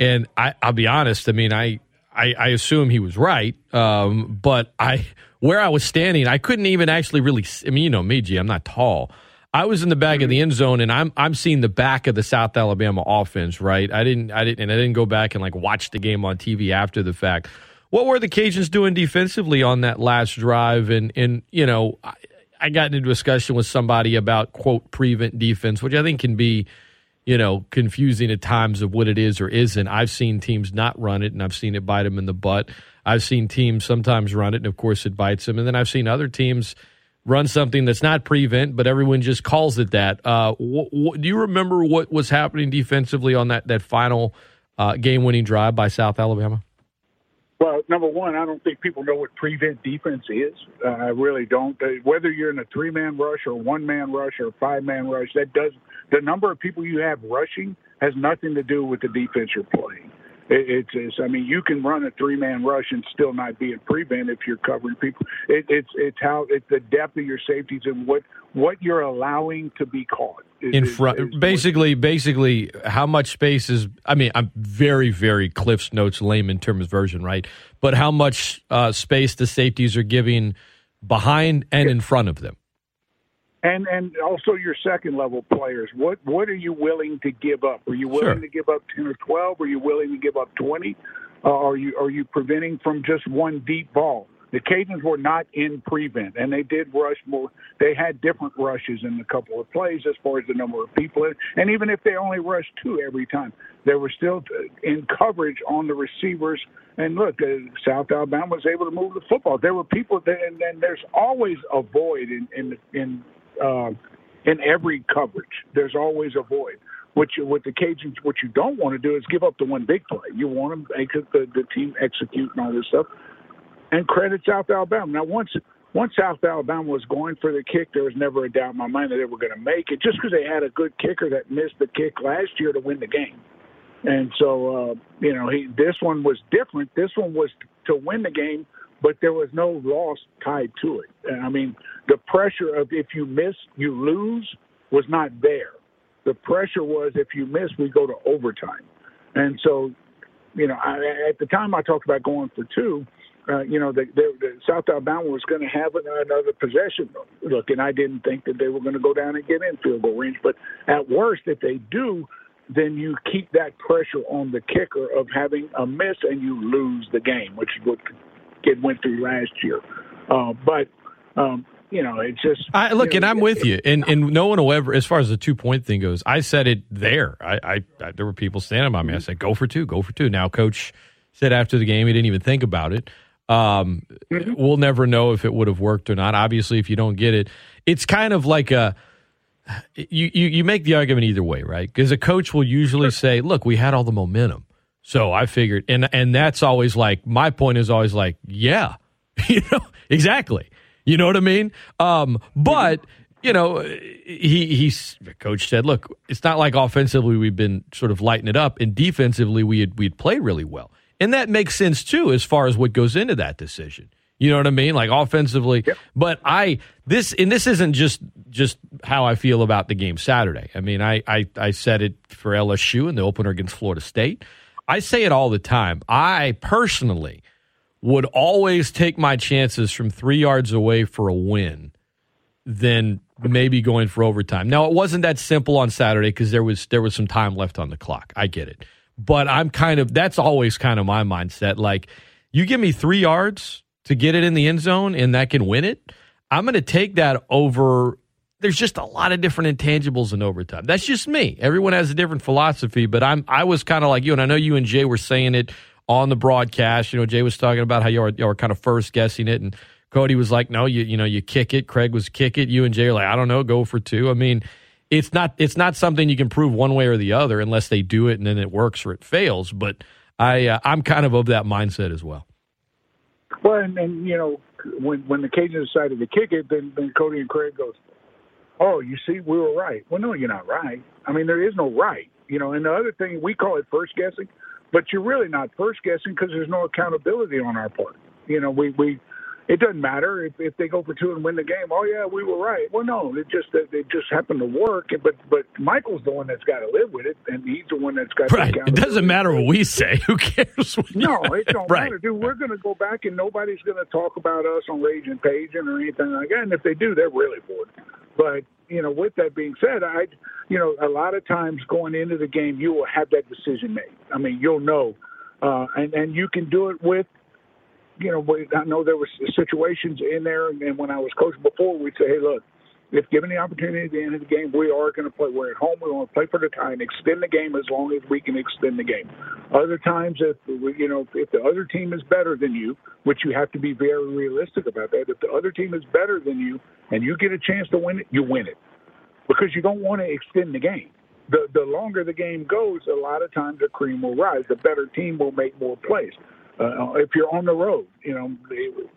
And I, I'll be honest. I mean, I I, I assume he was right. Um, but I, where I was standing, I couldn't even actually really. I mean, you know me, G. I'm not tall. I was in the back of the mm-hmm. end zone, and I'm I'm seeing the back of the South Alabama offense. Right. I didn't I didn't and I didn't go back and like watch the game on TV after the fact. What were the Cajuns doing defensively on that last drive? And and you know, I, I got into a discussion with somebody about quote prevent defense, which I think can be you know, confusing at times of what it is or isn't. I've seen teams not run it, and I've seen it bite them in the butt. I've seen teams sometimes run it, and of course it bites them. And then I've seen other teams run something that's not prevent, but everyone just calls it that. Uh, wh- wh- do you remember what was happening defensively on that that final uh, game winning drive by South Alabama? Well, number one, I don't think people know what prevent defense is. Uh, I really don't. Uh, whether you're in a three man rush or one man rush or five man rush, that does the number of people you have rushing has nothing to do with the defense you're playing. It, it's, it's, I mean, you can run a three man rush and still not be in prevent if you're covering people. It, it's it's how it's the depth of your safeties and what what you're allowing to be caught. Is, in front, basically, basically, how much space is? I mean, I'm very, very Cliff's Notes layman terms version, right? But how much uh, space the safeties are giving behind and in front of them and and also your second level players. What what are you willing to give up? Are you willing sure. to give up ten or twelve? Are you willing to give up twenty? Uh, are you are you preventing from just one deep ball? The Cajuns were not in prevent, and they did rush more. They had different rushes in a couple of plays as far as the number of people. And even if they only rushed two every time, they were still in coverage on the receivers. And look, uh, South Alabama was able to move the football. There were people, there, and, and there's always a void in in, in uh, in every coverage. There's always a void. What you, with the Cajuns, what you don't want to do is give up the one big play. You want them make the, the team execute and all this stuff. And credit South Alabama. Now, once once South Alabama was going for the kick, there was never a doubt in my mind that they were going to make it, just because they had a good kicker that missed the kick last year to win the game. And so, uh, you know, he this one was different. This one was to win the game but there was no loss tied to it. I mean, the pressure of if you miss, you lose was not there. The pressure was if you miss, we go to overtime. And so, you know, I, at the time I talked about going for two. Uh, you know, the, the, the South Alabama was going to have another possession. Look, and I didn't think that they were going to go down and get in field goal range. But at worst, if they do, then you keep that pressure on the kicker of having a miss and you lose the game, which is what kid went through last year. Uh, but um, you know, it's just. I, look, you know, and I'm with you, and and no one will ever, as far as the two point thing goes. I said it there. I, I, I there were people standing by me. I said, "Go for two, go for two. Now, coach said after the game he didn't even think about it. Um, We'll never know if it would have worked or not. Obviously, if you don't get it, it's kind of like a you you, you make the argument either way, right? Because a coach will usually say, "Look, we had all the momentum." So I figured, and and that's always like my point is always like, yeah, [LAUGHS] you know, exactly. You know what I mean? Um, but you know, he he's coach said, look, it's not like offensively we've been sort of lighting it up, and defensively we had we'd played really well, and that makes sense too as far as what goes into that decision. You know what I mean? Like offensively, Yep. but I this and this isn't just just how I feel about the game Saturday. I mean, I I, I said it for LSU in the opener against Florida State. I say it all the time. I personally would always take my chances from three yards away for a win than maybe going for overtime. Now it wasn't that simple on Saturday because there was there was some time left on the clock. I get it. But I'm kind of that's always kind of my mindset. Like you give me three yards to get it in the end zone and that can win it, I'm gonna take that over there's just a lot of different intangibles in overtime. That's just me. Everyone has a different philosophy, but I'm I was kind of like you, and I know you and Jay were saying it on the broadcast. You know, Jay was talking about how you were, you were kind of first guessing it, and Cody was like, "No, you you know, you kick it." Craig was kick it. You and Jay are like, "I don't know, go for two. I mean, it's not it's not something you can prove one way or the other unless they do it and then it works or it fails. But I uh, I'm kind of of that mindset as well. Well, and, and you know, when when the Cajuns decided to kick it, then then Cody and Craig goes, "Oh, you see, we were right." Well, no, you're not right. I mean, there is no right. You know, and the other thing we call it first guessing, but you're really not first guessing because there's no accountability on our part. You know, we we it doesn't matter if, if they go for two and win the game. Oh yeah, we were right. Well, no, it just it, just happened to work. But but Michael's the one that's got to live with it, and he's the one that's got Right. It doesn't matter what we say. [LAUGHS] Who cares? [LAUGHS] No, it don't [LAUGHS] right. matter, dude. We're going to go back, and nobody's going to talk about us on Rage and Paging or anything like that. And if they do, they're really bored. But you know, with that being said, I, you know, a lot of times going into the game, you will have that decision made. I mean, you'll know, uh, and and you can do it with, you know, I know there was situations in there, and, and when I was coaching before, we'd say, hey, look. If given the opportunity at the end of the game, we are going to play. We're at home. We want to play for the tie and extend the game as long as we can extend the game. Other times, if we, you know, if the other team is better than you, which you have to be very realistic about that. If the other team is better than you and you get a chance to win it, you win it because you don't want to extend the game. The the longer the game goes, a lot of times the cream will rise. The better team will make more plays. Uh, if you're on the road, you know,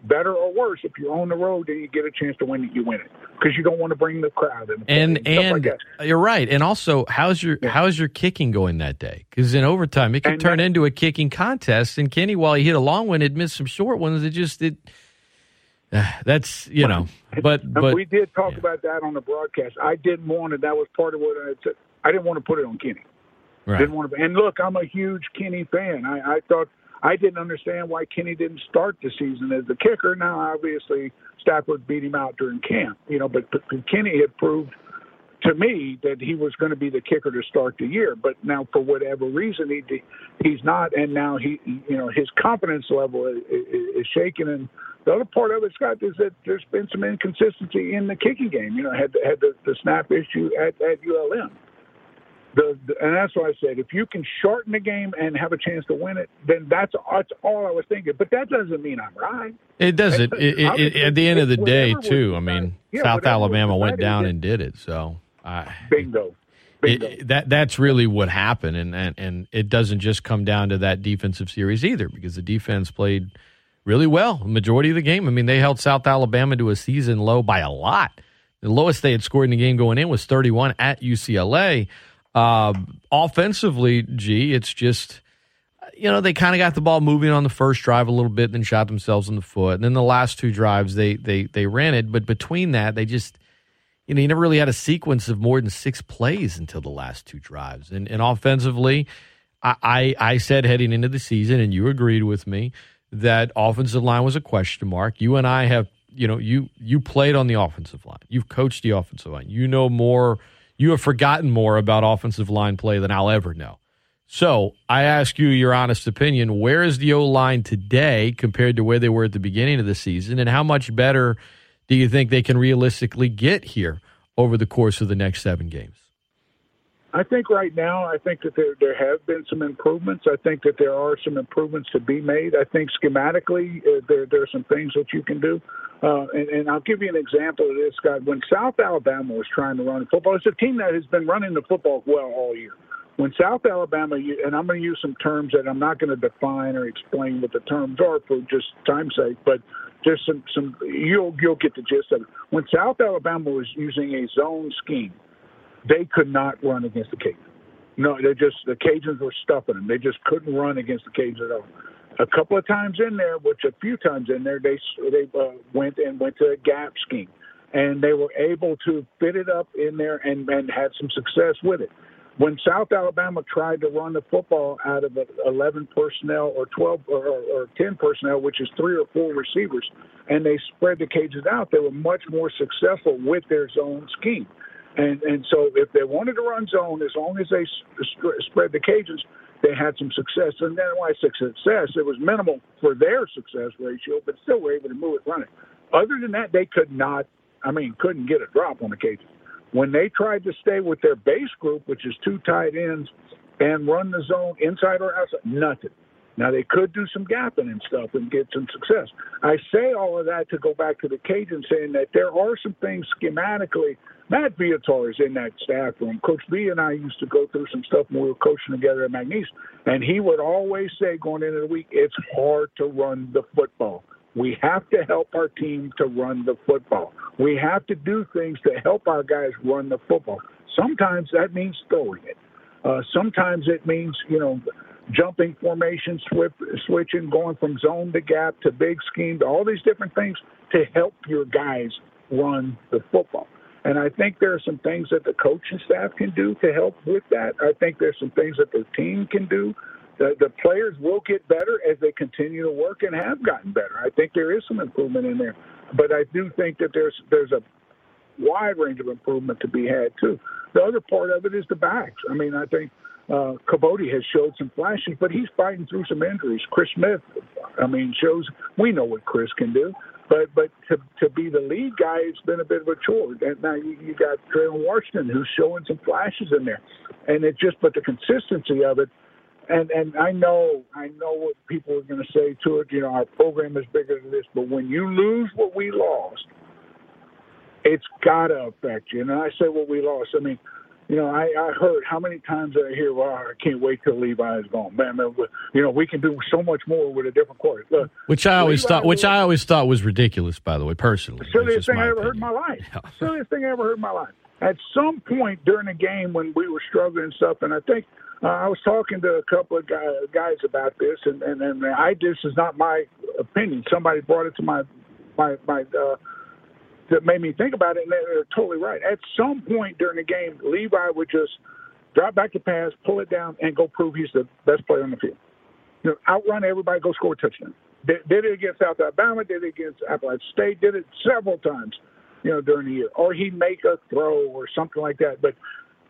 better or worse, if you're on the road and you get a chance to win it, you win it because you don't want to bring the crowd in. And like and that. you're right. And also, how's your how's your kicking going that day? Because in overtime, it could And turn that- into a kicking contest. And Kenny, while he hit a long one, had missed some short ones. It just it. that's you know, but but we did talk yeah. about that on the broadcast. I didn't want it. That was part of what I said. I didn't want to put it on Kenny. right. Didn't want to. And look, I'm a huge Kenny fan. I, I thought I didn't understand why Kenny didn't start the season as the kicker. Now, obviously, Stafford beat him out during camp. You know, but, but Kenny had proved to me that he was going to be the kicker to start the year. But now, for whatever reason, he he's not, and now he, you know, his confidence level is, is, shaken. And the other part of it, Scott, is that there's been some inconsistency in the kicking game. You know, had had the, the snap issue at at ULM. The, the, and that's why I said if you can shorten the game and have a chance to win it, then that's that's all I was thinking. But that doesn't mean I'm right. It doesn't. it, it, it- at the end of the day too. I mean, yeah, South Alabama went down and did it. So I, Bingo, that that's really what happened, and, and and it doesn't just come down to that defensive series either, because the defense played really well the majority of the game. I mean, they held South Alabama to a season low by a lot. The lowest they had scored in the game going in was 31 at UCLA. Um, offensively, gee, it's just you know they kind of got the ball moving on the first drive a little bit, then shot themselves in the foot. And then the last two drives they they they ran it, but between that they just you know you never really had a sequence of more than six plays until the last two drives. And and offensively, I I, I said heading into the season, and you agreed with me that offensive line was a question mark. You and I have you know you you played on the offensive line, you've coached the offensive line, you know more. You have forgotten more about offensive line play than I'll ever know. So I ask you your honest opinion. Where is the O line today compared to where they were at the beginning of the season? And how much better do you think they can realistically get here over the course of the next seven games? I think right now, I think that there there have been some improvements. I think that there are some improvements to be made. I think schematically, uh, there there are some things that you can do. Uh, and, and I'll give you an example of this, Scott. When South Alabama was trying to run football, it's a team that has been running the football well all year. When South Alabama, and I'm going to use some terms that I'm not going to define or explain what the terms are for just time's sake, but just some some you'll you'll get the gist of it. When South Alabama was using a zone scheme they could not run against the Cajuns. No, they just the Cajuns were stuffing them. They just couldn't run against the Cajuns at all. A couple of times in there, which a few times in there, they they uh, went and went to a gap scheme, and they were able to fit it up in there and and had some success with it. When South Alabama tried to run the football out of 11 personnel or 12 or, or 10 personnel, which is three or four receivers, and they spread the Cajuns out, they were much more successful with their zone scheme. And and so if they wanted to run zone, as long as they spread the Cajuns, they had some success. And then why success, it was minimal for their success ratio, but still were able to move it running. Other than that, they could not. I mean, couldn't get a drop on the Cajuns. When they tried to stay with their base group, which is two tight ends, and run the zone inside or outside, nothing. Now they could do some gapping and stuff and get some success. I say all of that to go back to the Cajun saying that there are some things schematically. Matt Viator is in that staff room. Coach B and I used to go through some stuff when we were coaching together at McNeese, and he would always say going into the week, it's hard to run the football. We have to help our team to run the football. We have to do things to help our guys run the football. Sometimes that means throwing it. Uh, sometimes it means, you know, jumping formation, switching, going from zone to gap to big scheme to all these different things to help your guys run the football. And I think there are some things that the coaching staff can do to help with that. I think there's some things that the team can do. The, the players will get better as they continue to work and have gotten better. I think there is some improvement in there, but I do think that there's there's a wide range of improvement to be had too. The other part of it is the backs. I mean, I think uh, Kibodi has showed some flashes, but he's fighting through some injuries. Chris Smith, I mean, shows we know what Chris can do, but but to to be the lead guy, it's been a bit of a chore. And now you, you got Dre'lyn Washington who's showing some flashes in there, and it just but the consistency of it. And and I know I know what people are going to say to it. You know, our program is bigger than this, but when you lose what we lost, it's got to affect you. And I say what we lost. I mean you know, I, I heard how many times I hear, well, I can't wait till Levi is gone. Man, man, you know, we can do so much more with a different court. Look, which I always Levi thought, which I always thought was ridiculous, by the way, personally. Silliest thing I ever heard in my life. Yeah. Silliest thing I ever heard in my life. At some point during the game when we were struggling and stuff, and I think uh, I was talking to a couple of guys, guys about this, and, and, and I, this is not my opinion. Somebody brought it to my, my, my, uh, that made me think about it, and they're totally right. At some point during the game, Levi would just drop back the pass, pull it down, and go prove he's the best player on the field. You know, outrun everybody, go score a touchdown. Did, did it against South Alabama, did it against Appalachian State, did it several times, you know, during the year. Or he'd make a throw or something like that. But,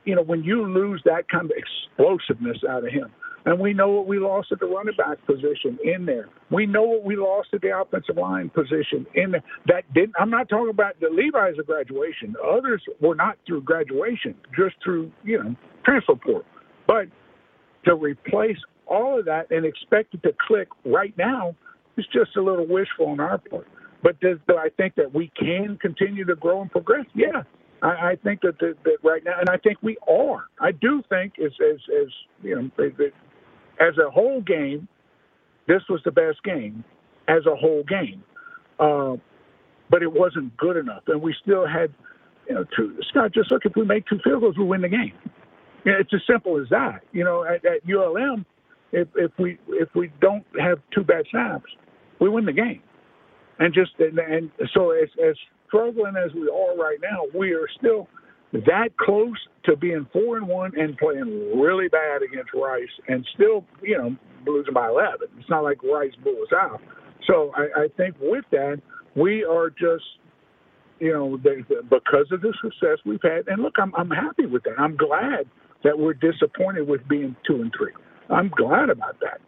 you know, when you lose that kind of explosiveness out of him – and we know what we lost at the running back position in there. We know what we lost at the offensive line position in there. That didn't. I'm not talking about the Levi's a graduation. Others were not through graduation, just through you know transfer portal. But to replace all of that and expect it to click right now is just a little wishful on our part. But does, do I think that we can continue to grow and progress? Yeah, I, I think that, that, that right now, and I think we are. I do think as as as you know, as a whole game, this was the best game as a whole game. Uh, but it wasn't good enough. And we still had, you know, two, Scott, just look, if we make two field goals, we win the game. You know, it's as simple as that. You know, at, at ULM, if, if we if we don't have two bad snaps, we win the game. And just and, and so as as struggling as we are right now, we are still – that close to being four and one and playing really bad against Rice and still, you know, losing by 11. It's not like Rice blew us out. So I, I think with that, we are just, you know, they, because of the success we've had. And look, I'm I'm happy with that. I'm glad that we're disappointed with being two and three. I'm glad about that.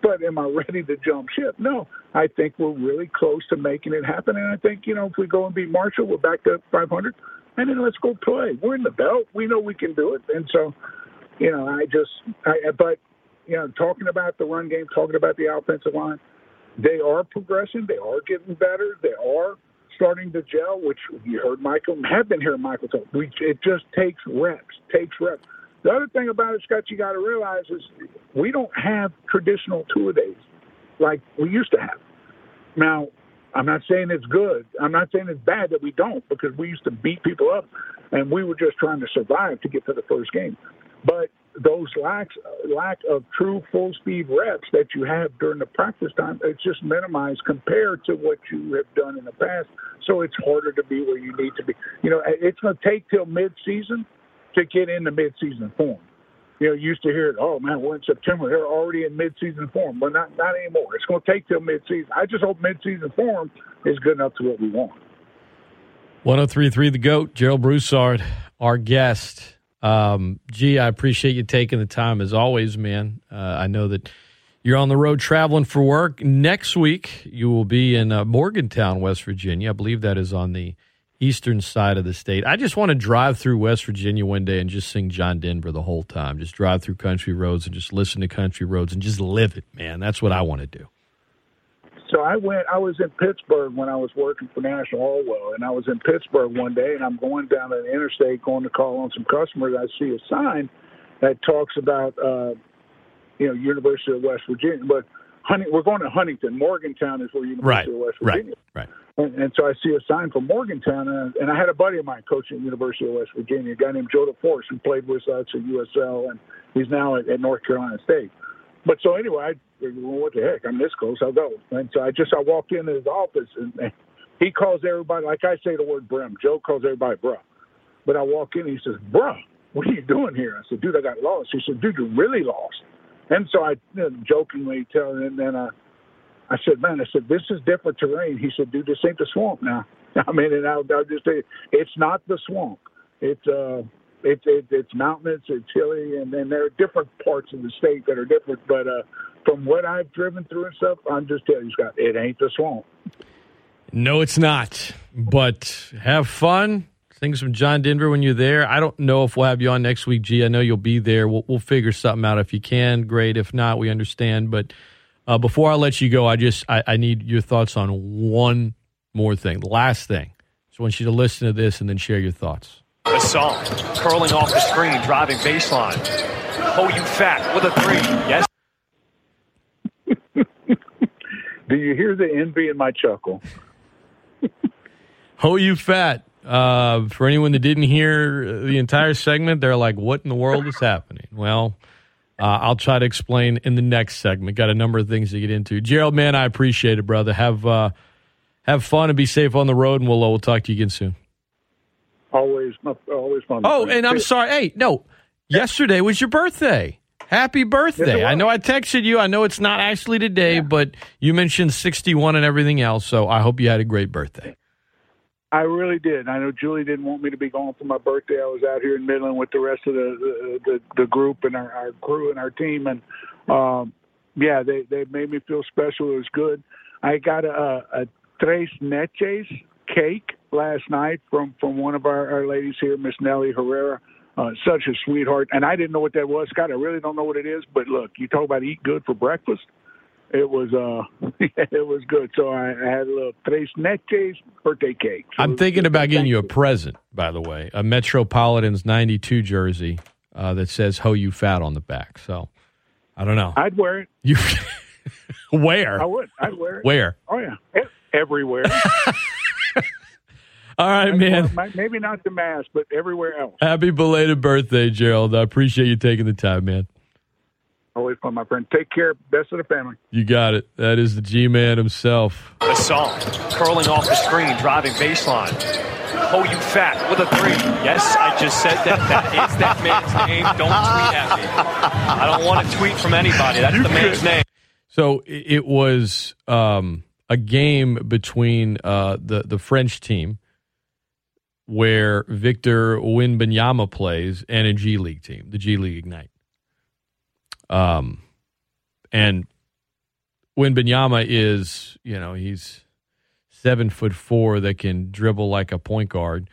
But am I ready to jump ship? No. I think we're really close to making it happen. And I think, you know, if we go and beat Marshall, we're back to 500 and then let's go play. We're in the belt. We know we can do it. And so you know, I just, I, but you know, talking about the run game, talking about the offensive line, they are progressing. They are getting better. They are starting to gel, which you heard Michael have been hearing Michael talk. We, it just takes reps, takes reps. The other thing about it, Scott, you got to realize is we don't have traditional two days like we used to have. Now, I'm not saying it's good. I'm not saying it's bad that we don't because we used to beat people up and we were just trying to survive to get to the first game. But those lacks lack of true full speed reps that you have during the practice time, it's just minimized compared to what you have done in the past. So it's harder to be where you need to be. You know, it's going to take till mid season to get into mid season form. You know, used to hear it, oh man, we're in September, they're already in mid season form. But not not anymore. It's going to take till mid season. I just hope mid season form is good enough to what we want. 1033 The GOAT, Gerald Broussard, our guest. Um, gee, I appreciate you taking the time as always, man. Uh, I know that you're on the road traveling for work. Next week, you will be in uh, Morgantown, West Virginia. I believe that is on the eastern side of the state. I just want to drive through West Virginia one day and just sing John Denver the whole time. Just drive through country roads and just listen to country roads and just live it, man. That's what I want to do. So I went. I was in Pittsburgh when I was working for National Oilwell, and I was in Pittsburgh one day, and I'm going down the interstate, going to call on some customers. I see a sign that talks about, uh, you know, University of West Virginia, but Hunting, we're going to Huntington. Morgantown is where University right, of West Virginia. Right. Right. And, and so I see a sign from Morgantown, and, and I had a buddy of mine coaching at University of West Virginia, a guy named Joe DeForce, who played with us at USL, and he's now at, at North Carolina State. But so anyway, I well, what the heck? I'm this close. I'll go. And so I just I walked into his office, and, and he calls everybody like I say the word "brim." Joe calls everybody "bruh," but I walk in, and he says, "Bruh, what are you doing here?" I said, "Dude, I got lost." He said, "Dude, you really lost." And so I you know, jokingly tell him, and then I, I said, "Man," I said, "This is different terrain." He said, "Dude, this ain't the swamp now." [LAUGHS] I mean, and I'll, I'll just say, it's not the swamp. It's uh, it's it, it's mountainous, it's hilly, and then there are different parts of the state that are different. But uh, from what I've driven through and stuff, I'm just telling you, Scott, it ain't the swamp. No, it's not. But have fun. Sing from John Denver when you're there. I don't know if we'll have you on next week, G. I know you'll be there. We'll, we'll figure something out. If you can, great. If not, we understand. But uh, before I let you go, I just I, I need your thoughts on one more thing. The last thing. So I want you to listen to this and then share your thoughts. Hassan curling off the screen, driving baseline. Oh, you fat with a three. Yes. [LAUGHS] Do you hear the envy in my chuckle? Ho, you fat. Uh, for anyone that didn't hear the entire segment, they're like, what in the world is happening? Well, uh, I'll try to explain in the next segment. Got a number of things to get into. Gerald, man, I appreciate it, brother. Have uh, have fun and be safe on the road, and we'll, uh, we'll talk to you again soon. Always, always fun. Oh, and I'm sorry. Hey, no, yesterday was your birthday. Happy birthday. Yes, I know I texted you. I know it's not actually today, but you mentioned 61 and everything else, so I hope you had a great birthday. I really did. I know Julie didn't want me to be gone for my birthday. I was out here in Midland with the rest of the the, the, the group and our, our crew and our team, and um, yeah, they they made me feel special. It was good. I got a, a tres leches cake last night from from one of our, our ladies here, Miss Nellie Herrera. Uh, such a sweetheart, and I didn't know what that was, Scott. I really don't know what it is, but look, you talk about eat good for breakfast. It was uh, [LAUGHS] it was good. So I, I had a little tres leches birthday cake. So I'm thinking about getting you a present, by the way, a Metropolitans '92 jersey uh, that says "Ho you fat" on the back. So I don't know. I'd wear it. You [LAUGHS] where? I would. I'd wear it. Where? Oh yeah, everywhere. [LAUGHS] All right, man. Maybe not the mask, but everywhere else. Happy belated birthday, Gerald. I appreciate you taking the time, man. Always fun, my friend. Take care. Best of the family. You got it. That is the G man himself. Hassan curling off the screen, driving baseline. Oh, you fat with a three. Yes, I just said that. That is that man's name. Don't tweet at me. I don't want to tweet from anybody. That's the man's name. So it was um, a game between uh, the the French team, where Victor Wembanyama plays, and a G League team, the G League Ignite. Um, and Wembanyama is, you know, he's seven foot four that can dribble like a point guard.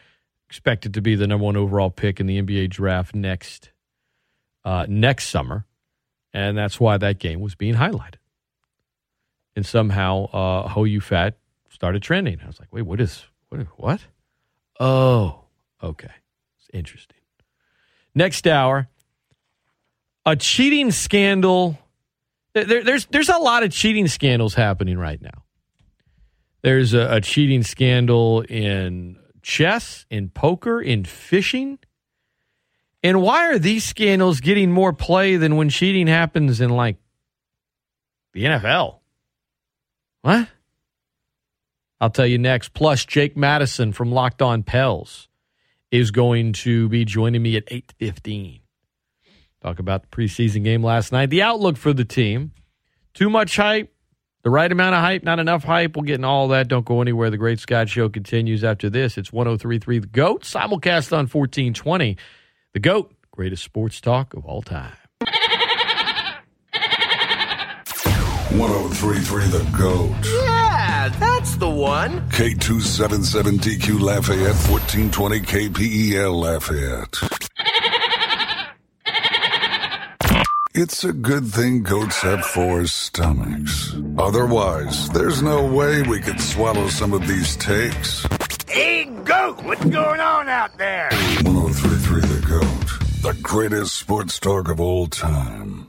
Expected to be the number one overall pick in the NBA draft next uh, next summer, and that's why that game was being highlighted. And somehow, uh, Ho You Fat started trending. I was like, wait, what is what? What? Oh, okay, it's interesting. Next hour, a cheating scandal. There, there's there's a lot of cheating scandals happening right now. There's a, a cheating scandal in chess, in poker, in fishing. And why are these scandals getting more play than when cheating happens in like the NFL? What? I'll tell you next. Plus, Jake Madison from Locked On Pels is going to be joining me at 8.15. Talk about the preseason game last night. The outlook for the team. Too much hype. The right amount of hype, not enough hype. We'll get in all that. Don't go anywhere. The Great Scott Show continues after this. It's 1033 The GOAT, simulcast on 1420. The GOAT, greatest sports talk of all time. 1033 The GOAT. Yeah, that's the one. K277 DQ Lafayette, 1420 KPEL Lafayette. It's a good thing goats have four stomachs. Otherwise, there's no way we could swallow some of these takes. Hey, goat, what's going on out there? 1033 The GOAT, the greatest sports talk of all time.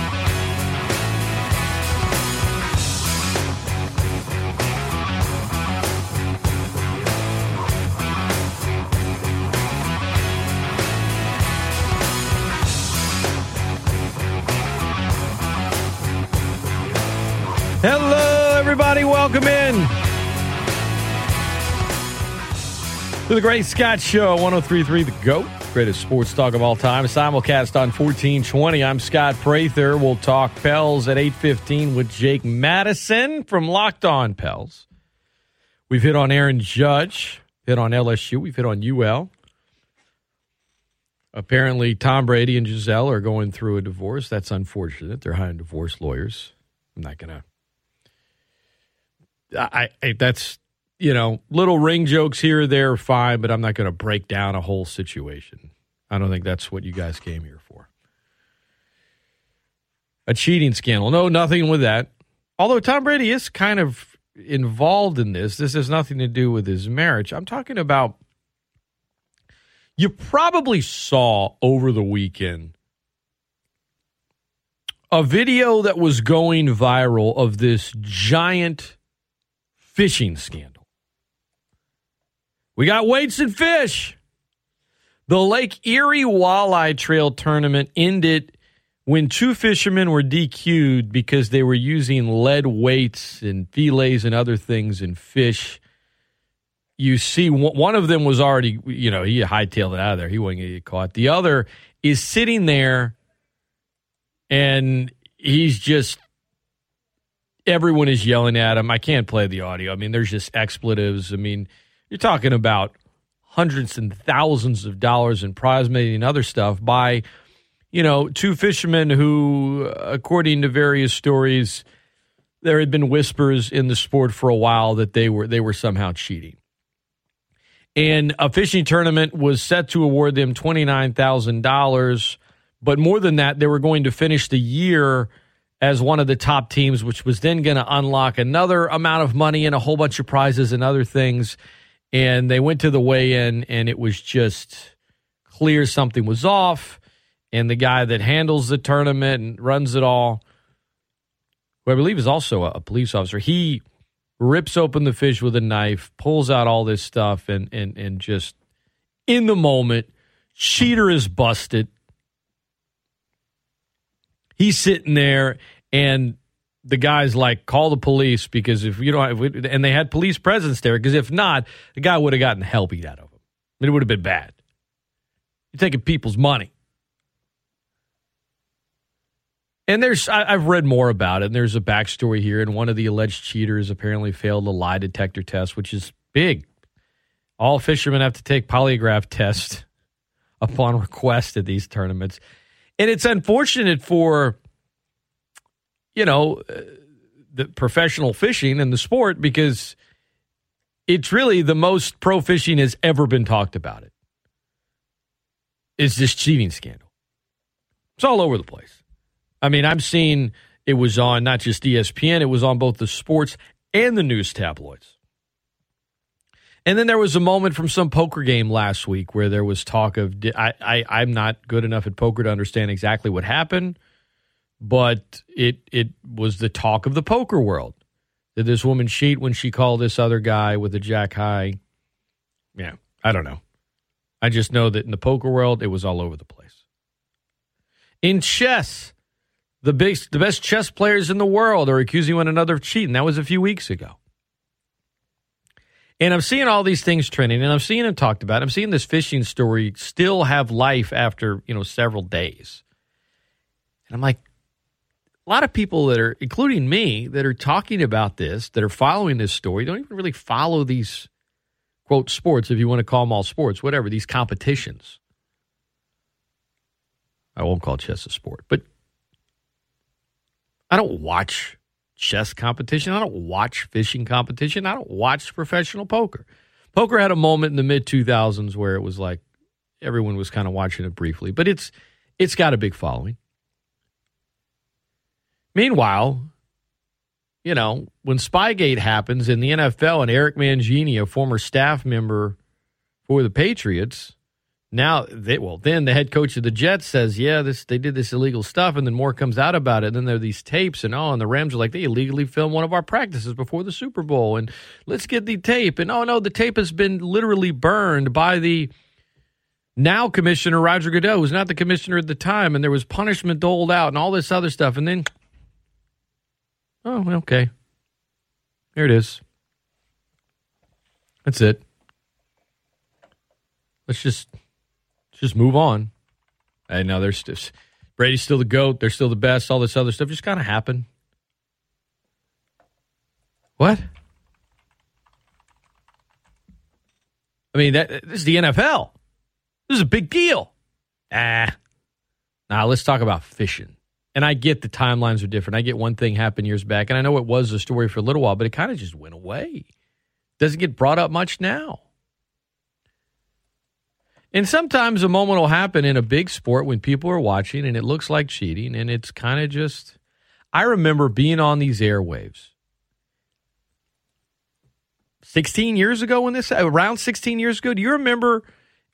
Hello, everybody. Welcome in to the Great Scott Show, 1033 The GOAT, greatest sports talk of all time. Simulcast on 1420. I'm Scott Prather. We'll talk Pels at 815 with Jake Madison from Locked On Pels. We've hit on Aaron Judge, hit on LSU, we've hit on UL. Apparently, Tom Brady and Gisele are going through a divorce. That's unfortunate. They're hiring divorce lawyers. I'm not going to I, I that's you know little ring jokes here or there are fine, but I'm not going to break down a whole situation. I don't think that's what you guys came here for. A cheating scandal? No, nothing with that. Although Tom Brady is kind of involved in this. This has nothing to do with his marriage. I'm talking about. You probably saw over the weekend a video that was going viral of this giant fishing scandal. We got weights and fish. The Lake Erie Walleye Trail tournament ended when two fishermen were DQ'd because they were using lead weights and fillets and other things in fish. You see, one of them was already, you know, he hightailed it out of there. He wasn't going to get caught. The other is sitting there and he's just everyone is yelling at him. I can't play the audio. I mean, there's just expletives. I mean, you're talking about hundreds and thousands of dollars in prize money and other stuff by, you know, two fishermen who, according to various stories, there had been whispers in the sport for a while that they were they were somehow cheating. And a fishing tournament was set to award them twenty nine thousand dollars, but more than that, they were going to finish the year as one of the top teams, which was then going to unlock another amount of money and a whole bunch of prizes and other things. And they went to the weigh in, and it was just clear something was off. And the guy that handles the tournament and runs it all, who I believe is also a, police officer, he rips open the fish with a knife, pulls out all this stuff, and and and just in the moment, cheater is busted he's sitting there and the guy's like, call the police because if you don't, and they had police presence there because if not, the guy would have gotten hell beat out of him. It would have been bad. You're taking people's money. And there's, I, have read more about it, and there's a backstory here. And one of the alleged cheaters apparently failed a lie detector test, which is big. All fishermen have to take polygraph tests [LAUGHS] upon request at these tournaments. And it's unfortunate for, you know, uh, the professional fishing and the sport because it's really the most pro fishing has ever been talked about it. It's this cheating scandal. It's all over the place. I mean, I'm seeing it was on not just ESPN, it was on both the sports and the news tabloids. And then there was a moment from some poker game last week where there was talk of I, I I'm not good enough at poker to understand exactly what happened, but it it was the talk of the poker world. Did this woman cheat when she called this other guy with a jack high? Yeah, I don't know. I just know that in the poker world, it was all over the place. In chess, the big, the best chess players in the world are accusing one another of cheating. That was a few weeks ago. And I'm seeing all these things trending, and I'm seeing them talked about. I'm seeing this fishing story still have life after you know several days. And I'm like, a lot of people that are, including me, that are talking about this, that are following this story, don't even really follow these quote sports, if you want to call them all sports, whatever these competitions. I won't call chess a sport, but I don't watch chess competition. I don't watch fishing competition. I don't watch professional poker. Poker had a moment in the mid 2000s where it was like everyone was kind of watching it briefly, but it's it's got a big following. Meanwhile, you know, when Spygate happens in the NFL and Eric Mangini, a former staff member for the Patriots, now they well then the head coach of the Jets says, yeah, this they did this illegal stuff, and then more comes out about it. And then there are these tapes, and oh, and the Rams are like they illegally filmed one of our practices before the Super Bowl, and let's get the tape. And oh no, the tape has been literally burned by the now commissioner Roger Goodell, who's not the commissioner at the time, and there was punishment doled out and all this other stuff, and then oh okay, there it is. That's it. Let's just just move on. And now there's just Brady's still the goat. They're still the best. All this other stuff just kind of happened. What? I mean, that this is the NFL. This is a big deal. Ah. Now let's talk about fishing. And I get the timelines are different. I get one thing happened years back, and I know it was a story for a little while, but it kind of just went away. Doesn't get brought up much now. And sometimes a moment will happen in a big sport when people are watching and it looks like cheating and it's kind of just I remember being on these airwaves 16 years ago when this around 16 years ago. Do you remember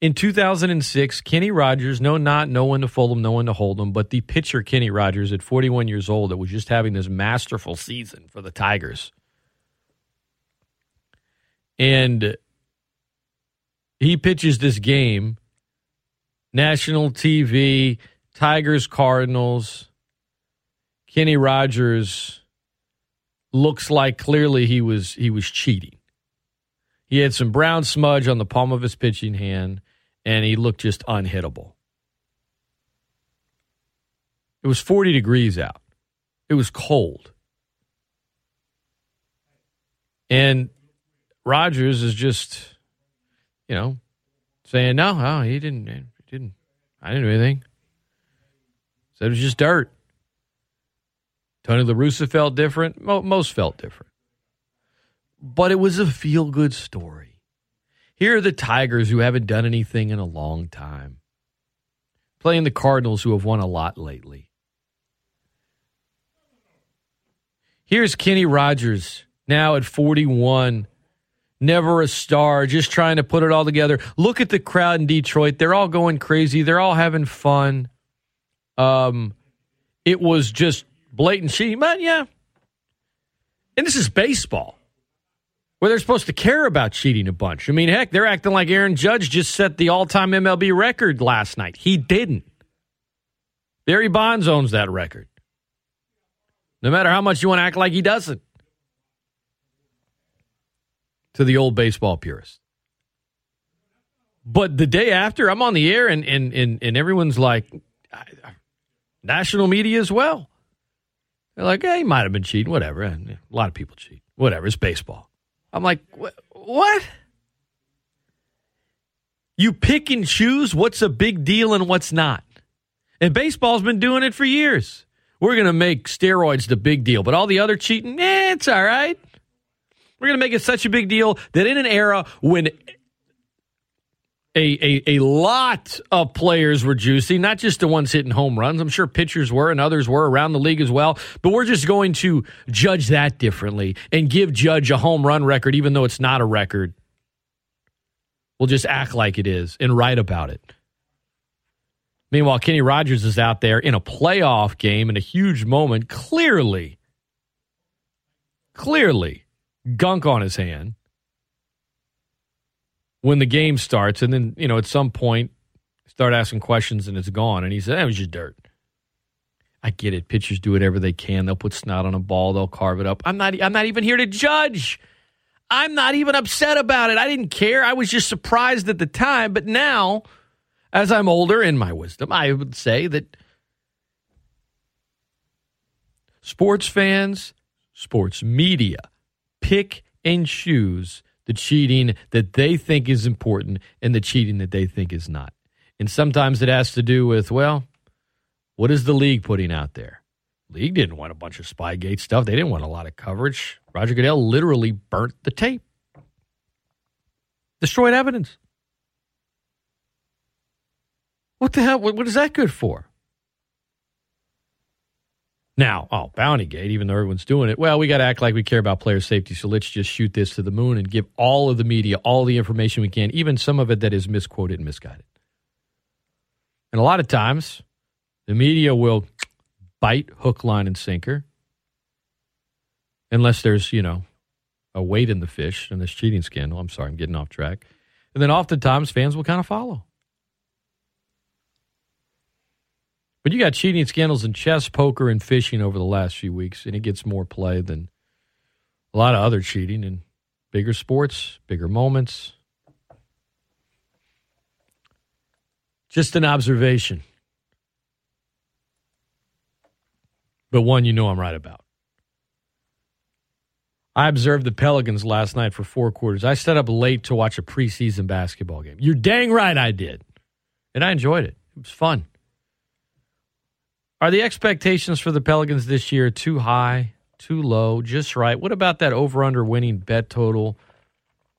in 2006 Kenny Rogers, no not no one to fold him, no one to hold him, but the pitcher Kenny Rogers at 41 years old that was just having this masterful season for the Tigers. And he pitches this game, national TV, Tigers, Cardinals. Kenny Rogers looks like clearly he was he was cheating. He had some brown smudge on the palm of his pitching hand, and he looked just unhittable. It was 40 degrees out. It was cold. And Rogers is just you know, saying no, oh, he didn't, he didn't, I didn't do anything. Said it was just dirt. Tony La Russa felt different. Most felt different, but it was a feel good story. Here are the Tigers who haven't done anything in a long time, playing the Cardinals who have won a lot lately. Here's Kenny Rogers now at 41 never a star, just trying to put it all together. Look at the crowd in Detroit. They're all going crazy. They're all having fun. Um, it was just blatant cheating, but yeah. And this is baseball, where they're supposed to care about cheating a bunch. I mean, heck, they're acting like Aaron Judge just set the all-time MLB record last night. He didn't. Barry Bonds owns that record. No matter how much you want to act like he doesn't to the old baseball purist. But the day after, I'm on the air and and and, and everyone's like, national media as well. They're like, hey, he might have been cheating, whatever. And A lot of people cheat, whatever. It's baseball. I'm like, what? You pick and choose what's a big deal and what's not. And baseball's been doing it for years. We're going to make steroids the big deal, but all the other cheating, eh, it's all right. We're going to make it such a big deal that in an era when a, a, a lot of players were juicy, not just the ones hitting home runs. I'm sure pitchers were and others were around the league as well. But we're just going to judge that differently and give Judge a home run record, even though it's not a record. We'll just act like it is and write about it. Meanwhile, Kenny Rogers is out there in a playoff game in a huge moment, clearly, clearly gunk on his hand when the game starts. And then, you know, at some point, start asking questions and it's gone. And he said, that was just dirt. I get it. Pitchers do whatever they can. They'll put snot on a ball. They'll carve it up. I'm not. I'm not even here to judge. I'm not even upset about it. I didn't care. I was just surprised at the time. But now, as I'm older in my wisdom, I would say that sports fans, sports media pick and choose the cheating that they think is important and the cheating that they think is not. And sometimes it has to do with, well, what is the league putting out there? League didn't want a bunch of Spygate stuff. They didn't want a lot of coverage. Roger Goodell literally burnt the tape, destroyed evidence. What the hell? What, what is that good for? Now, oh, Bountygate, even though everyone's doing it, well, we got to act like we care about player safety. So let's just shoot this to the moon and give all of the media all the information we can, even some of it that is misquoted and misguided. And a lot of times, the media will bite hook, line, and sinker, unless there's, you know, a weight in the fish in this cheating scandal. I'm sorry, I'm getting off track. And then oftentimes fans will kind of follow. But you got cheating scandals in chess, poker, and fishing over the last few weeks, and it gets more play than a lot of other cheating in bigger sports, bigger moments. Just an observation. But one you know I'm right about. I observed the Pelicans last night for four quarters. I stayed up late to watch a preseason basketball game. You're dang right I did. And I enjoyed it. It was fun. Are the expectations for the Pelicans this year too high, too low, just right? What about that over under winning bet total?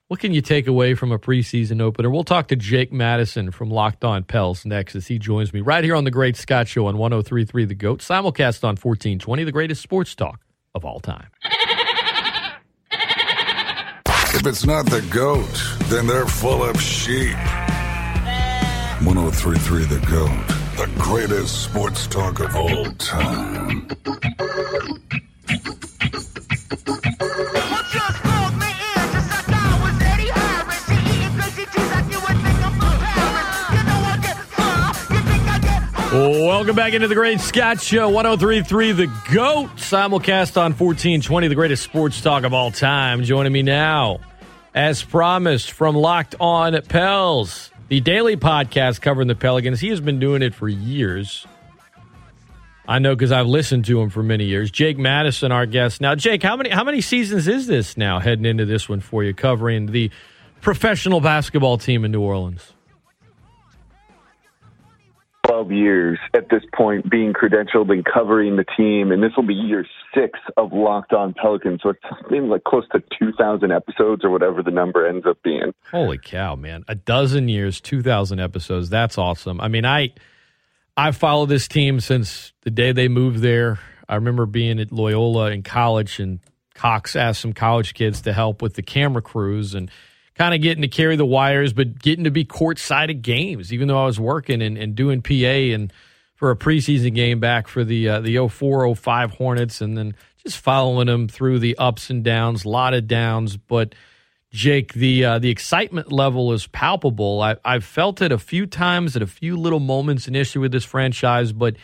What can you take away from a preseason opener? We'll talk to Jake Madison from Locked On Pels next as he joins me right here on the Great Scott Show on 1033 The Goat, simulcast on 1420, the greatest sports talk of all time. If it's not the GOAT, then they're full of sheep. 1033 The Goat the greatest sports talk of all time. Welcome back into the Great Scott Show, 1033 The GOAT, simulcast on 1420, the greatest sports talk of all time. Joining me now, as promised, from Locked On Pels, the daily podcast covering the Pelicans. He has been doing it for years. I know because I've listened to him for many years. Jake Madison, our guest. Now, Jake, how many how many seasons is this now heading into this one for you, covering the professional basketball team in New Orleans? 12 years at this point being credentialed and covering the team, and this will be year six of Locked On Pelicans. So it's been like close to 2,000 episodes or whatever the number ends up being. Holy cow, man. A dozen years, 2,000 episodes. That's awesome. I mean, I. I followed this team since the day they moved there. I remember being at Loyola in college, and Cox asked some college kids to help with the camera crews, and kind of getting to carry the wires, but getting to be courtside at games, even though I was working and, and doing PA and for a preseason game back for the uh, the 04 05 Hornets, and then just following them through the ups and downs, a lot of downs. But Jake, the uh, the excitement level is palpable. I, I've felt it a few times at a few little moments initially with this franchise, but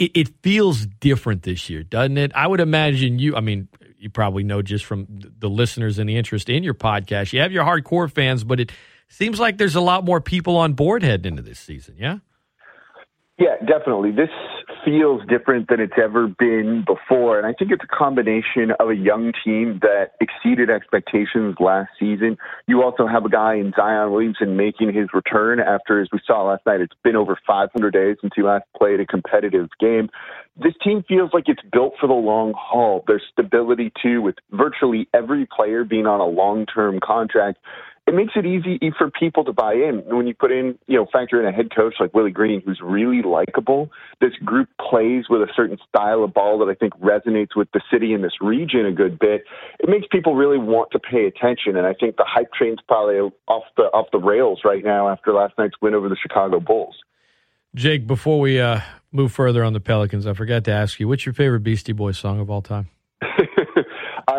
it, it feels different this year, doesn't it? I would imagine you. I mean, you probably know just from the listeners and the interest in your podcast. You have your hardcore fans, but it seems like there's a lot more people on board heading into this season. Yeah. Yeah, definitely. This feels different than it's ever been before. And I think it's a combination of a young team that exceeded expectations last season. You also have a guy in Zion Williamson making his return after, as we saw last night, it's been over 500 days since he last played a competitive game. This team feels like it's built for the long haul. There's stability too, with virtually every player being on a long term contract it makes it easy for people to buy in. When you put in, you know, factor in a head coach like Willie Green, who's really likable, this group plays with a certain style of ball that I think resonates with the city and this region a good bit. It makes people really want to pay attention, and I think the hype train's probably off the off the rails right now after last night's win over the Chicago Bulls. Jake, before we uh, move further on the Pelicans, I forgot to ask you, what's your favorite Beastie Boys song of all time?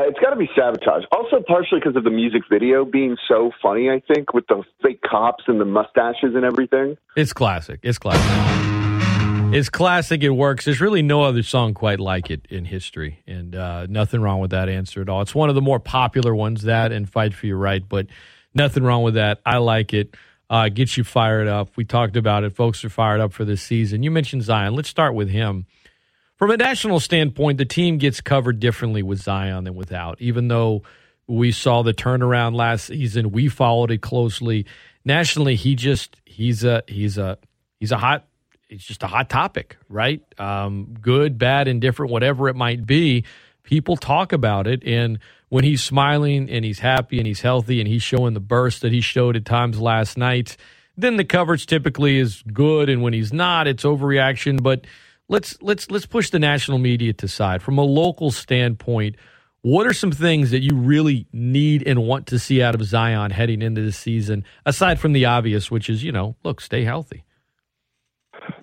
Uh, it's got to be sabotage. Also, partially because of the music video being so funny. I think with the fake cops and the mustaches and everything. It's classic. It's classic. It's classic. It works. There's really no other song quite like it in history, and uh, nothing wrong with that answer at all. It's one of the more popular ones. That and "Fight for Your Right," but nothing wrong with that. I like it. Uh, gets you fired up. We talked about it. Folks are fired up for this season. You mentioned Zion. Let's start with him. From a national standpoint, the team gets covered differently with Zion than without. Even though we saw the turnaround last season, we followed it closely. Nationally, he just he's a he's a he's a hot it's just a hot topic, right? Um, good, bad, indifferent, whatever it might be. People talk about it, and when he's smiling and he's happy and he's healthy and he's showing the burst that he showed at times last night, then the coverage typically is good, and when he's not, it's overreaction. But let's let's let's push the national media to side from a local standpoint. What are some things that you really need and want to see out of Zion heading into the season, aside from the obvious, which is you know, look, stay healthy.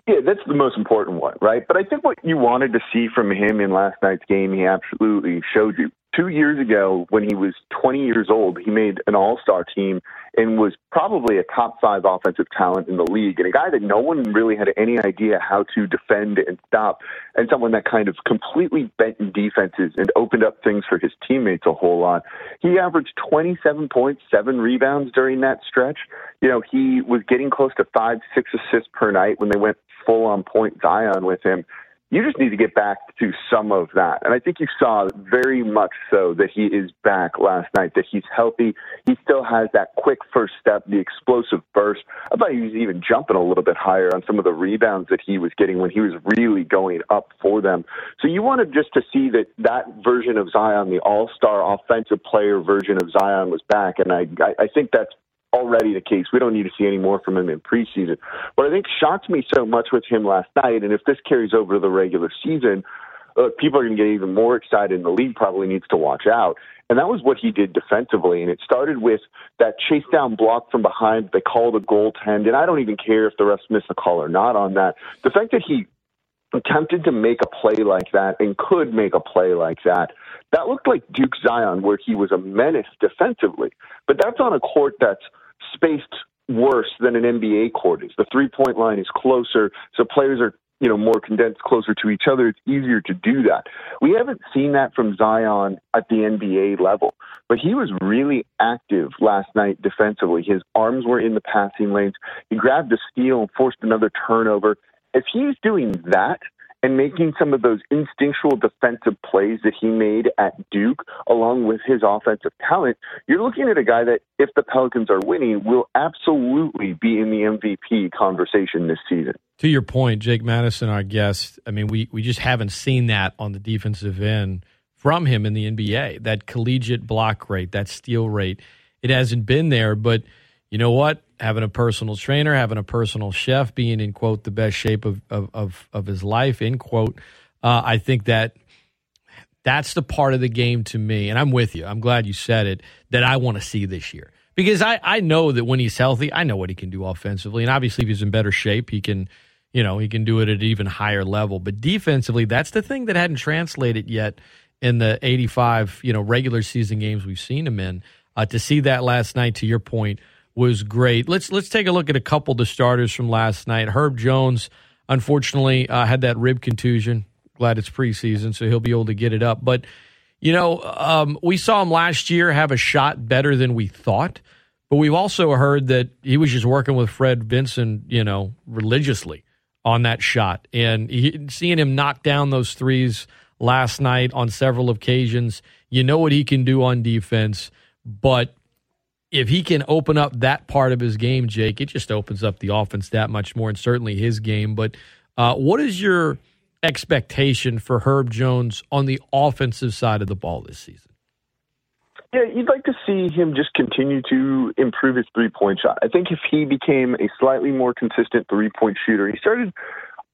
Yeah, that's the most important one, right? But I think what you wanted to see from him in last night's game, he absolutely showed you two years ago, when he was 20 years old, he made an all star team and was probably a top five offensive talent in the league, and a guy that no one really had any idea how to defend and stop, and someone that kind of completely bent defenses and opened up things for his teammates a whole lot. He averaged 27 points, seven rebounds during that stretch. You know, he was getting close to five, six assists per night when they went full on point Zion with him you just need to get back to some of that. And I think you saw very much so that he is back last night, that he's healthy. He still has that quick first step, the explosive burst. I thought he was even jumping a little bit higher on some of the rebounds that he was getting when he was really going up for them. So you wanted just to see that that version of Zion, the all star offensive player version of Zion, was back. And I, I think that's already the case. We don't need to see any more from him in preseason. What I think shocked me so much with him last night, and if this carries over to the regular season, uh, people are going to get even more excited, and the league probably needs to watch out. And that was what he did defensively. And it started with that chase down block from behind. They called a goaltend, and I don't even care if the refs miss a call or not on that. The fact that he attempted to make a play like that and could make a play like that. That looked like Duke Zion, where he was a menace defensively. But that's on a court that's spaced worse than an NBA court is. The three point line is closer, so players are you know more condensed closer to each other. It's easier to do that. We haven't seen that from Zion at the NBA level, but he was really active last night defensively. His arms were in the passing lanes. He grabbed a steal and forced another turnover. If he's doing that and making some of those instinctual defensive plays that he made at Duke, along with his offensive talent, you're looking at a guy that, if the Pelicans are winning, will absolutely be in the MVP conversation this season. To your point, Jake Madison, our guest, I mean, we, we just haven't seen that on the defensive end from him in the NBA. That collegiate block rate, that steal rate, it hasn't been there. But you know what? having a personal trainer, having a personal chef, being in quote the best shape of of of, of his life in quote. Uh, I think that that's the part of the game to me, and I'm with you. I'm glad you said it that I want to see this year because I I know that when he's healthy, I know what he can do offensively, and obviously if he's in better shape, he can. You know, he can do it at an even higher level. But defensively, that's the thing that hadn't translated yet in the 85, you know, regular season games we've seen him in. Uh, to see that last night, to your point, was great. Let's let's take a look at a couple of the starters from last night. Herb Jones, unfortunately, uh, had that rib contusion. Glad it's preseason, so he'll be able to get it up. But you know, um, we saw him last year have a shot better than we thought. But we've also heard that he was just working with Fred Vinson, you know, religiously on that shot. And he, seeing him knock down those threes last night on several occasions, you know what he can do on defense. But if he can open up that part of his game, Jake, it just opens up the offense that much more, and certainly his game. But uh, what is your expectation for Herb Jones on the offensive side of the ball this season? Yeah, you'd like to see him just continue to improve his three point shot. I think if he became a slightly more consistent three point shooter, he started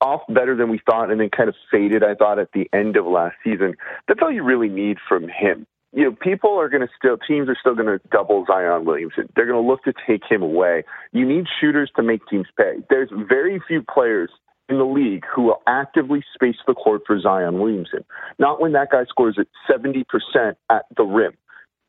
off better than we thought and then kind of faded, I thought, at the end of last season. That's all you really need from him. You know, people are going to still, teams are still going to double Zion Williamson. They're going to look to take him away. You need shooters to make teams pay. There's very few players in the league who will actively space the court for Zion Williamson. Not when that guy scores at 70% at the rim.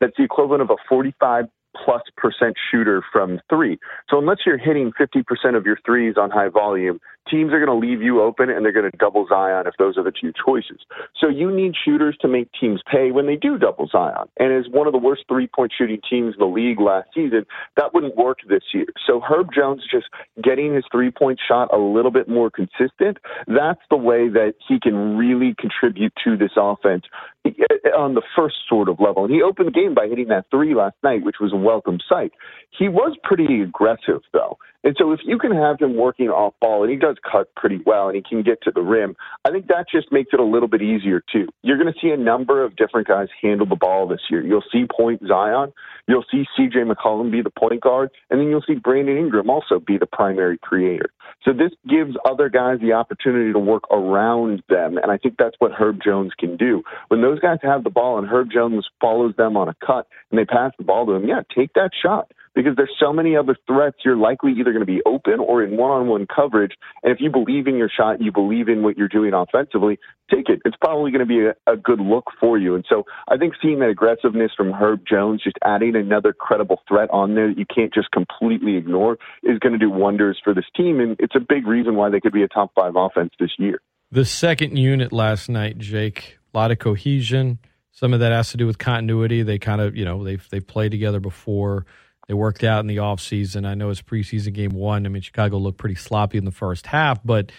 That's the equivalent of a 45 plus percent shooter from three. So unless you're hitting 50% of your threes on high volume, teams are going to leave you open and they're going to double Zion if those are the two choices. So you need shooters to make teams pay when they do double Zion. And as one of the worst three point shooting teams in the league last season, that wouldn't work this year. So Herb Jones just getting his three point shot a little bit more consistent, that's the way that he can really contribute to this offense eh, on the first sort of level. And he opened the game by hitting that three last night, which was a welcome sight. He was pretty aggressive, though. And so if you can have him working off ball, and he does cut pretty well, and he can get to the rim, I think that just makes it a little bit easier, too. You're going to see a number of different guys handle the ball this year. You'll see Point Zion. You'll see CJ McCollum be the point guard, and then you'll see Brandon Ingram also be the primary creator. So this gives other guys the opportunity to work around them, and I think that's what Herb Jones can do. When those guys have the ball and Herb Jones follows them on a cut and they pass the ball to him, yeah, take that shot because there's so many other threats. You're likely either going to be open or in one-on-one coverage. And if you believe in your shot, you believe in what you're doing offensively, take it. It's probably going to be a, a good look for you. And so I think seeing that aggressiveness from Herb Jones, just adding another credible threat on there that you can't just completely ignore, is going to do wonders for this team. And it's a big reason why they could be a top five offense this year. The second unit last night, Jake, a lot of cohesion. Some of that has to do with continuity. They kind of, you know, they've they've played together before. They worked out in the offseason. I know it's preseason game one. I mean, Chicago looked pretty sloppy in the first half, but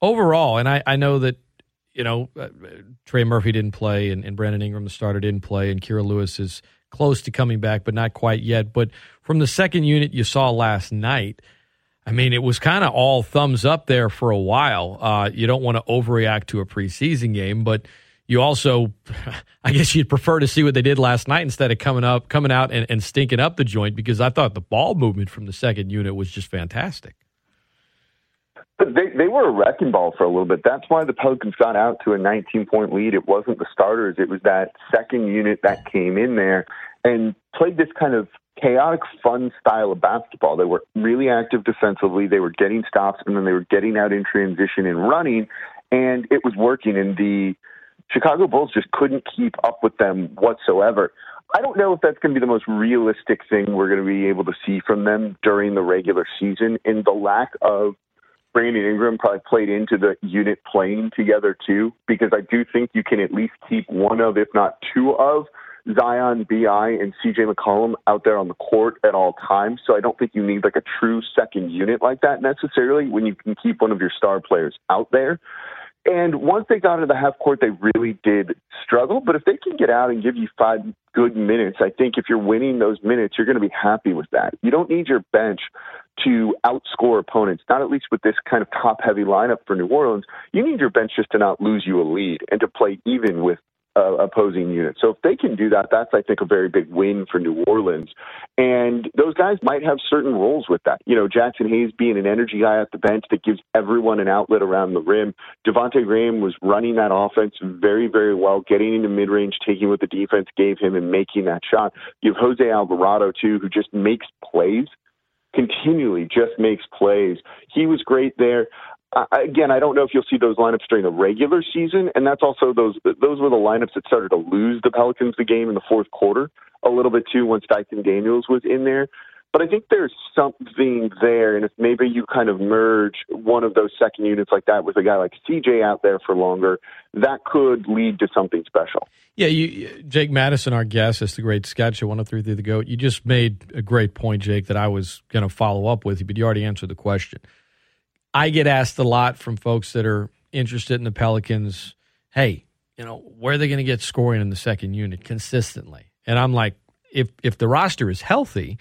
overall, and I, I know that, you know, uh, Trey Murphy didn't play and, and Brandon Ingram, the starter, didn't play, and Kira Lewis is close to coming back, but not quite yet. But from the second unit you saw last night, I mean, it was kind of all thumbs up there for a while. Uh, you don't want to overreact to a preseason game, but – you also, [LAUGHS] I guess you'd prefer to see what they did last night instead of coming up, coming out and, and stinking up the joint because I thought the ball movement from the second unit was just fantastic. They they were a wrecking ball for a little bit. That's why the Pelicans got out to a 19 point lead. It wasn't the starters; it was that second unit that came in there and played this kind of chaotic, fun style of basketball. They were really active defensively. They were getting stops, and then they were getting out in transition and running, and it was working. And the Chicago Bulls just couldn't keep up with them whatsoever. I don't know if that's going to be the most realistic thing we're going to be able to see from them during the regular season. And the lack of Brandon Ingram probably played into the unit playing together too, because I do think you can at least keep one of, if not two of, Zion, Bi, and CJ McCollum out there on the court at all times. So I don't think you need like a true second unit like that necessarily when you can keep one of your star players out there. And once they got into the half court, they really did struggle. But if they can get out and give you five good minutes, I think if you're winning those minutes, you're going to be happy with that. You don't need your bench to outscore opponents, not at least with this kind of top heavy lineup for New Orleans. You need your bench just to not lose you a lead and to play even with uh, opposing unit. So if they can do that, that's I think a very big win for New Orleans. And those guys might have certain roles with that. You know, Jaxson Hayes being an energy guy at the bench that gives everyone an outlet around the rim. Devonte Graham was running that offense very, very well, getting into mid range, taking what the defense gave him and making that shot. You have Jose Alvarado too, who just makes plays continually just makes plays. He was great there again, I don't know if you'll see those lineups during the regular season, and that's also those those were the lineups that started to lose the Pelicans the game in the fourth quarter a little bit too once Dyson Daniels was in there. But I think there's something there, and if maybe you kind of merge one of those second units like that with a guy like CJ out there for longer, that could lead to something special. Yeah, you, Jake Madison, our guest, is the great sketch at 103 the GOAT. You just made a great point, Jake, that I was going to follow up with you, but you already answered the question I get asked a lot from folks that are interested in the Pelicans. Hey, you know, where are they going to get scoring in the second unit consistently? And I'm like, if if the roster is healthy,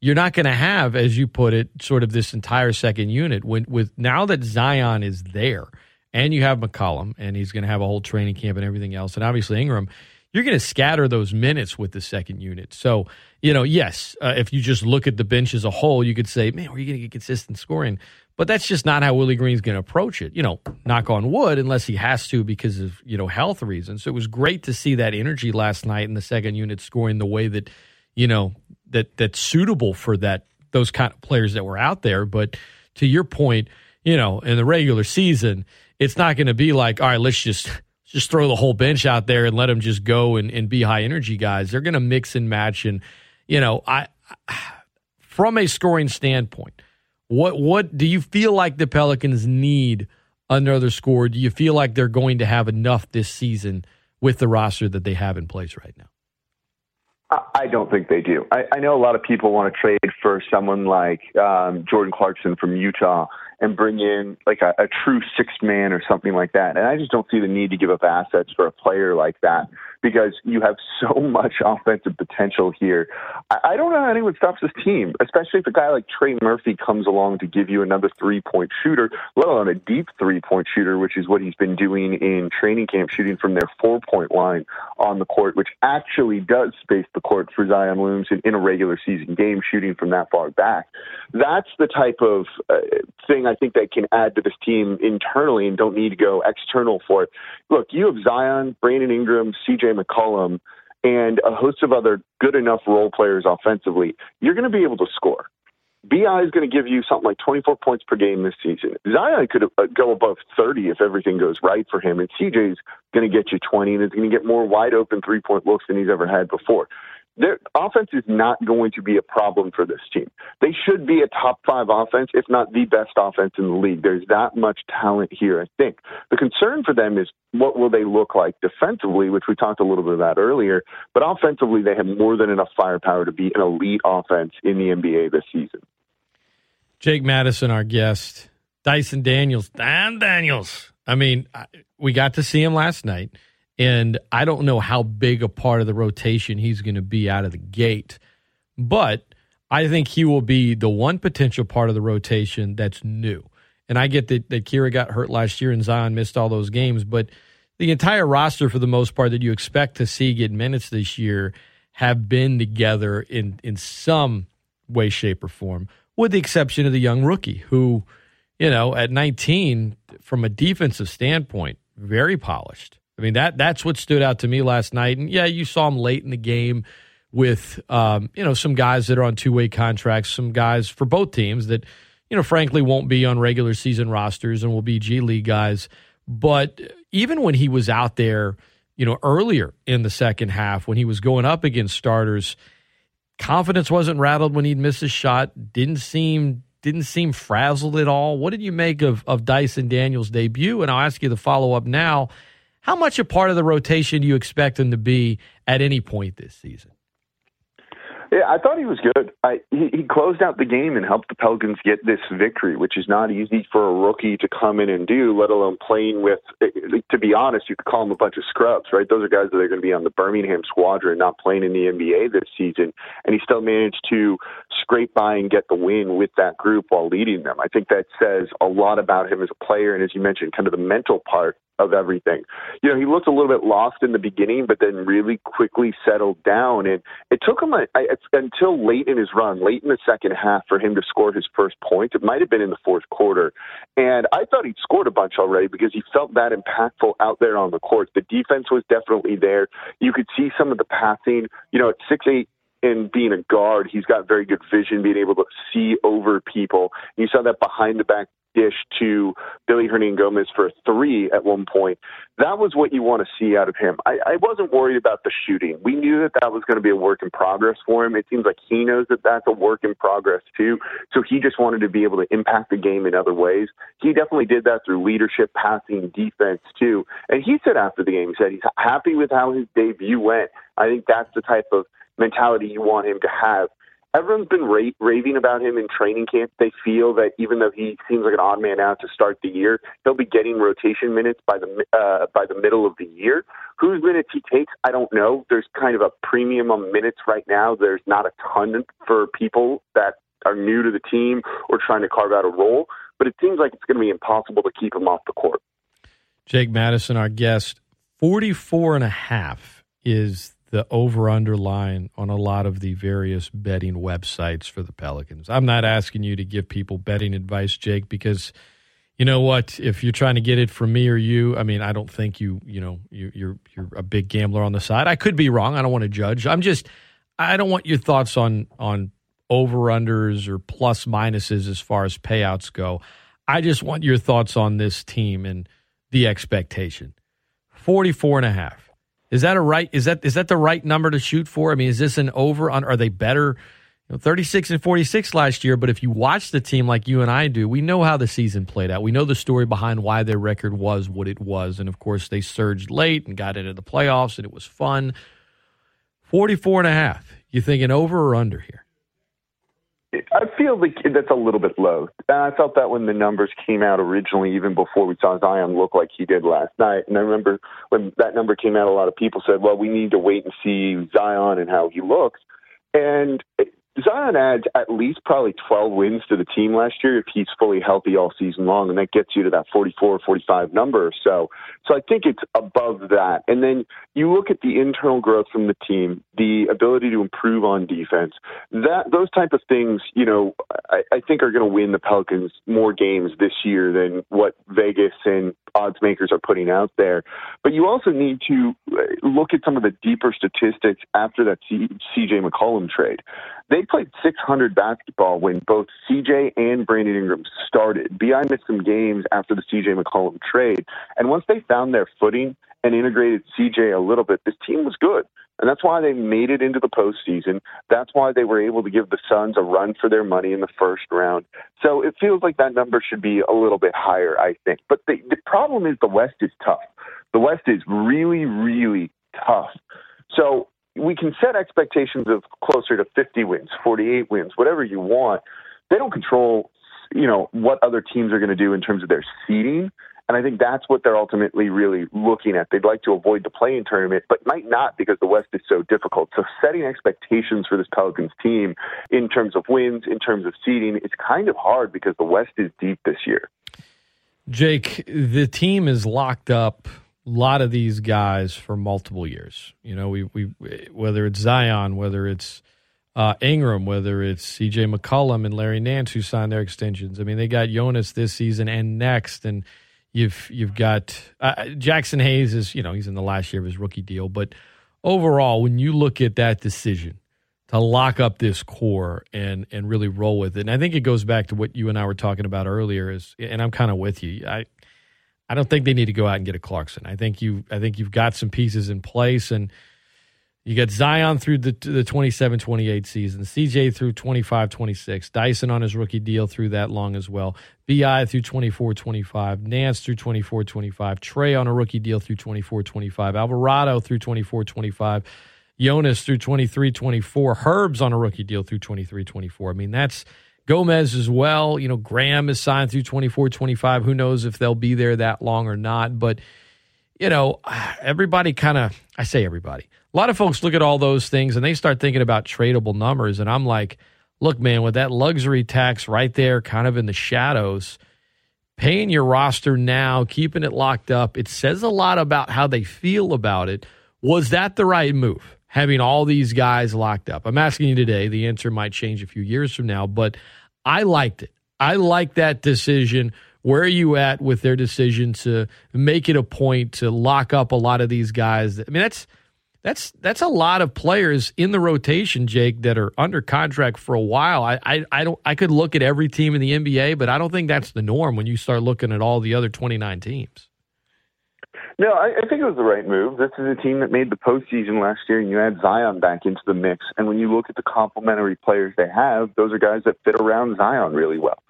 you're not going to have, as you put it, sort of this entire second unit. When with now that Zion is there, and you have McCollum, and he's going to have a whole training camp and everything else, and obviously Ingram, you're going to scatter those minutes with the second unit. So, you know, yes, uh, if you just look at the bench as a whole, you could say, man, where are you going to get consistent scoring? But that's just not how Willie Green's going to approach it. You know, knock on wood, unless he has to because of you know health reasons. So it was great to see that energy last night in the second unit scoring the way that you know that that's suitable for that those kind of players that were out there. But to your point, you know, in the regular season, it's not going to be like, all right, let's just just throw the whole bench out there and let them just go and, and be high energy guys. They're going to mix and match, and you know, I [SIGHS] from a scoring standpoint what what do you feel like the Pelicans need another score? Do you feel like they're going to have enough this season with the roster that they have in place right now? I don't think they do. I, I know a lot of people want to trade for someone like um, Jordan Clarkson from Utah and bring in like a, a true six man or something like that. And I just don't see the need to give up assets for a player like that because you have [LAUGHS] so much offensive potential here. I, I don't know how anyone stops this team, especially if a guy like Trey Murphy comes along to give you another three point shooter, let alone a deep three point shooter, which is what he's been doing in training camp, shooting from their four point line on the court, which actually does space the court for Zion Williamson in a regular season game, shooting from that far back. That's the type of uh, thing I think that can add to this team internally and don't need to go external for it. Look, you have Zion, Brandon Ingram, CJ McCollum, and a host of other good enough role players offensively, you're going to be able to score. BI is going to give you something like 24 points per game this season. Zion could uh, go above 30 if everything goes right for him, and CJ's going to get you 20, and is going to get more wide open three point looks than he's ever had before their offense is not going to be a problem for this team. They should be a top five offense, if not the best offense in the league. There's that much talent here, I think. The concern for them is what will they look like defensively, which we talked a little bit about earlier. But offensively, they have more than enough firepower to be an elite offense in the NBA this season. Jake Madison, our guest. Dyson Daniels. Dan Daniels. I mean, we got to see him last night. And I don't know how big a part of the rotation he's going to be out of the gate, but I think he will be the one potential part of the rotation that's new. And I get that, that Kira got hurt last year and Zion missed all those games, but the entire roster, for the most part, that you expect to see get minutes this year have been together in, in some way, shape, or form, with the exception of the young rookie who, you know, at 19, from a defensive standpoint, very polished I mean that that's what stood out to me last night. And yeah, you saw him late in the game with um, you know some guys that are on two way contracts, some guys for both teams that you know frankly won't be on regular season rosters and will be G League guys. But even when he was out there, you know, earlier in the second half when he was going up against starters, confidence wasn't rattled when he'd miss a shot. Didn't seem didn't seem frazzled at all. What did you make of of Dyson Daniels' debut? And I'll ask you the follow up now. How much a part of the rotation do you expect him to be at any point this season? Yeah, I thought he was good. I, he, he closed out the game and helped the Pelicans get this victory, which is not easy for a rookie to come in and do, let alone playing with. Eh, eh, to be honest, you could call them a bunch of scrubs, right? Those are guys that are going to be on the Birmingham squadron, not playing in the NBA this season, and he still managed to scrape by and get the win with that group while leading them. I think that says a lot about him as a player, and as you mentioned, kind of the mental part of everything. You know, he looked a little bit lost in the beginning, but then really quickly settled down. And it took him a, I, until late in his run, late in the second half, for him to score his first point. It might have been in the fourth quarter. And I thought he'd scored a bunch already because he felt that impactful out there on the court. The defense was definitely there. You could see some of the passing. You know, at six eight and being a guard, he's got very good vision, being able to see over people. You saw that behind the back dish to Willy Hernangomez for a three at one point. That was what you want to see out of him. I, I wasn't worried about the shooting. We knew that that was going to be a work in progress for him. It seems like he knows that that's a work in progress too. So he just wanted to be able to impact the game in other ways. He definitely did that through leadership, passing, defense too. And he said after the game, he said he's happy with how his debut went. I think that's the type of mentality you want him to have everyone's been ra- raving about him in training camp. They feel that even though he seems like an odd man out to start the year, he'll be getting rotation minutes by the uh, by the middle of the year. Whose minutes he takes, I don't know. There's kind of a premium on minutes right now. There's not a ton for people that are new to the team or trying to carve out a role, but it seems like it's going to be impossible to keep him off the court. Jake Madison, our guest, 44 and a half is the over under line on a lot of the various betting websites for the Pelicans. I'm not asking you to give people betting advice, Jake, because you know what? If you're trying to get it from me or you, I mean, I don't think you, you know, you, you're you're a big gambler on the side. I could be wrong. I don't want to judge. I'm just, I don't want your thoughts on on over unders or plus minuses as far as payouts go. I just want your thoughts on this team and the expectation. 44 and a half. Is that a right? Is that is that the right number to shoot for? I mean, is this an over? On are they better? You know, 36 and 46 last year, but if you watch the team like you and I do, we know how the season played out. We know the story behind why their record was what it was. And of course, they surged late and got into the playoffs, and it was fun. 44 and a half. You thinking over or under here? I feel like that's a little bit low. I felt that when the numbers came out originally, even before we saw Zion look like he did last night. And I remember when that number came out, a lot of people said, well, we need to wait and see Zion and how he looks. And Zion adds at least probably 12 wins to the team last year if he's fully healthy all season long, and that gets you to that 44, 45 number or so. So I think it's above that. And then you look at the internal growth from the team, the ability to improve on defense. That those type of things, you know, I, I think are going to win the Pelicans more games this year than what Vegas and odds makers are putting out there. But you also need to uh, look at some of the deeper statistics after that CJ McCollum trade. They played 600 basketball when both CJ and Brandon Ingram started. BI missed some games after the CJ McCollum trade. And once they found their footing and integrated CJ a little bit, this team was good. And that's why they made it into the postseason. That's why they were able to give the Suns a run for their money in the first round. So it feels like that number should be a little bit higher, I think. But the, the problem is the West is tough. The West is really, really tough. So we can set expectations of closer to 50 wins, 48 wins, whatever you want. They don't control, you know, what other teams are going to do in terms of their seeding. And I think that's what they're ultimately really looking at. They'd like to avoid the play-in tournament, but might not because the West is so difficult. So setting expectations for this Pelicans team in terms of wins, in terms of seeding, it's kind of hard because the West is deep this year. Jake, the team is locked up lot of these guys for multiple years. You know, we we whether it's Zion, whether it's uh, Ingram, whether it's C.J. McCollum and Larry Nance who signed their extensions. I mean, they got Jonas this season and next, and you've you've got uh, Jaxson Hayes is you know he's in the last year of his rookie deal, but overall, when you look at that decision to lock up this core and and really roll with it, and I think it goes back to what you and I were talking about earlier. Is and I'm kind of with you. I I don't think they need to go out and get a Clarkson. I think you I think you've got some pieces in place and you got Zion through the the 27-28 season, CJ through 25-26, Dyson on his rookie deal through that long as well. BI through 24-25, Nance through 24-25, Trey on a rookie deal through 24-25, Alvarado through 24-25, Jonas through 23-24, Herbs on a rookie deal through 23-24. I mean, that's Gomez as well. You know, Graham is signed through 24 25. Who knows if they'll be there that long or not. But, you know, everybody kind of, I say everybody, a lot of folks look at all those things and they start thinking about tradable numbers. And I'm like, look, man, with that luxury tax right there, kind of in the shadows, paying your roster now, keeping it locked up, it says a lot about how they feel about it. Was that the right move? Having all these guys locked up. I'm asking you today. The answer might change a few years from now, but I liked it. I like that decision. Where are you at with their decision to make it a point to lock up a lot of these guys? I mean, that's that's that's a lot of players in the rotation, Jake, that are under contract for a while. I, I, I don't I could look at every team in the NBA, but I don't think that's the norm when you start looking at all the other twenty nine teams. No, I, I think it was the right move. This is a team that made the postseason last year, and you add Zion back into the mix. And when you look at the complementary players they have, those are guys that fit around Zion really well.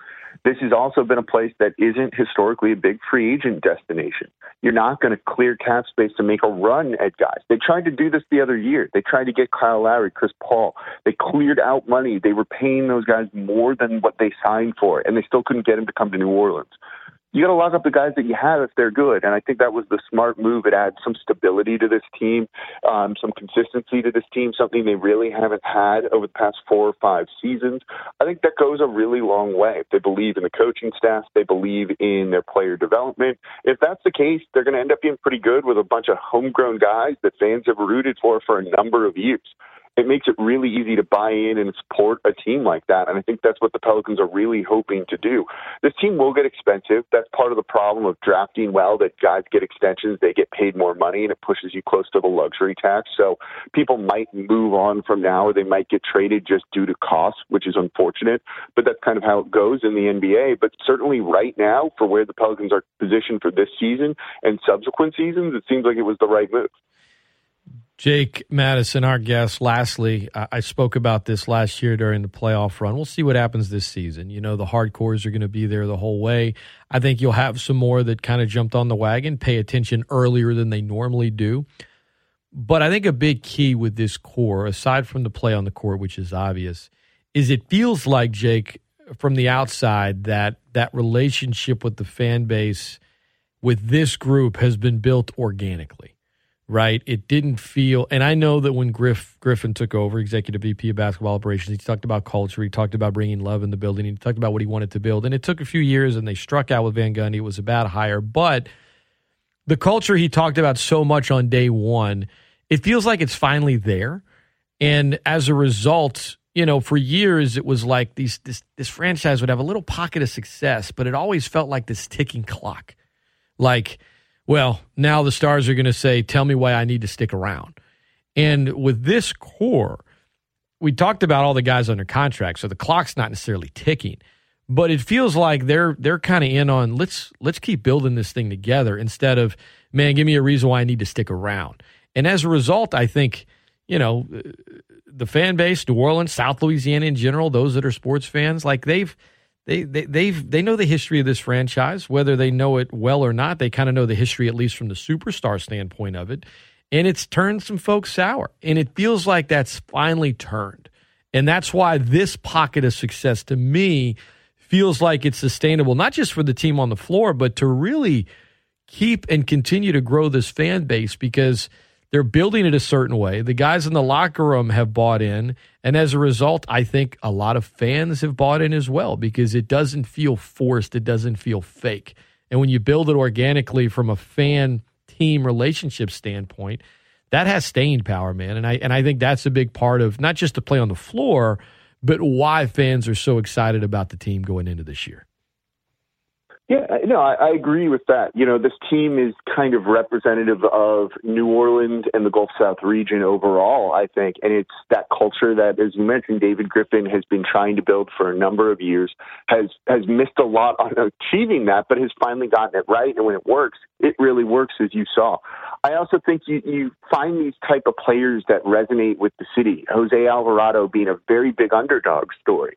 This has also been a place that isn't historically a big free agent destination. You're not going to clear cap space to make a run at guys. They tried to do this the other year. They tried to get Kyle Lowry, Chris Paul. They cleared out money. They were paying those guys more than what they signed for, and they still couldn't get him to come to New Orleans you got to lock up the guys that you have if they're good. And I think that was the smart move. It adds some stability to this team, um, some consistency to this team, something they really haven't had over the past four or five seasons. I think that goes a really long way. If they believe in the coaching staff, they believe in their player development. If that's the case, they're going to end up being pretty good with a bunch of homegrown guys that fans have rooted for for a number of years it makes it really easy to buy in and support a team like that. And I think that's what the Pelicans are really hoping to do. This team will get expensive. That's part of the problem of drafting well, that guys get extensions, they get paid more money, and it pushes you close to the luxury tax. So people might move on from now, or they might get traded just due to cost, which is unfortunate. But that's kind of how it goes in the NBA. But certainly right now, for where the Pelicans are positioned for this season and subsequent seasons, it seems like it was the right move. Jake Madison, our guest. Lastly, I spoke about this last year during the playoff run. We'll see what happens this season. You know, the hardcores are going to be there the whole way. I think you'll have some more that kind of jumped on the wagon, pay attention earlier than they normally do. But I think a big key with this core, aside from the play on the court, which is obvious, is it feels like, Jake, from the outside, that that relationship with the fan base with this group has been built organically right? It didn't feel, and I know that when Griff Griffin took over, executive VP of basketball operations, he talked about culture. He talked about bringing love in the building. He talked about what he wanted to build, and it took a few years, and they struck out with Van Gundy. It was a bad hire, but the culture he talked about so much on day one, it feels like it's finally there, and as a result. You know, for years it was like these this this franchise would have a little pocket of success, but it always felt like this ticking clock. Like, well, now the stars are going to say, tell me why I need to stick around. And with this core, we talked about all the guys under contract, so the clock's not necessarily ticking, but it feels like they're they're kind of in on let's let's keep building this thing together instead of man, give me a reason why I need to stick around. And as a result, I think you know the fan base, New Orleans, South Louisiana in general, those that are sports fans, like they've they, they they've they know the history of this franchise, whether they know it well or not. They kind of know the history, at least from the superstar standpoint of it, and it's turned some folks sour, and it feels like that's finally turned, and that's why this pocket of success to me feels like it's sustainable, not just for the team on the floor, but to really keep and continue to grow this fan base because they're building it a certain way. The guys in the locker room have bought in. And as a result, I think a lot of fans have bought in as well because it doesn't feel forced, it doesn't feel fake. And when you build it organically from a fan team relationship standpoint, that has staying power, man. And I and I think that's a big part of not just the play on the floor, but why fans are so excited about the team going into this year. Yeah, no, I, I agree with that. You know, this team is kind of representative of New Orleans and the Gulf South region overall, I think. And it's that culture that, as you mentioned, David Griffin has been trying to build for a number of years, has, has missed a lot on achieving that, but has finally gotten it right. And when it works, it really works, as you saw. I also think you, you find these type of players that resonate with the city. Jose Alvarado being a very big underdog story.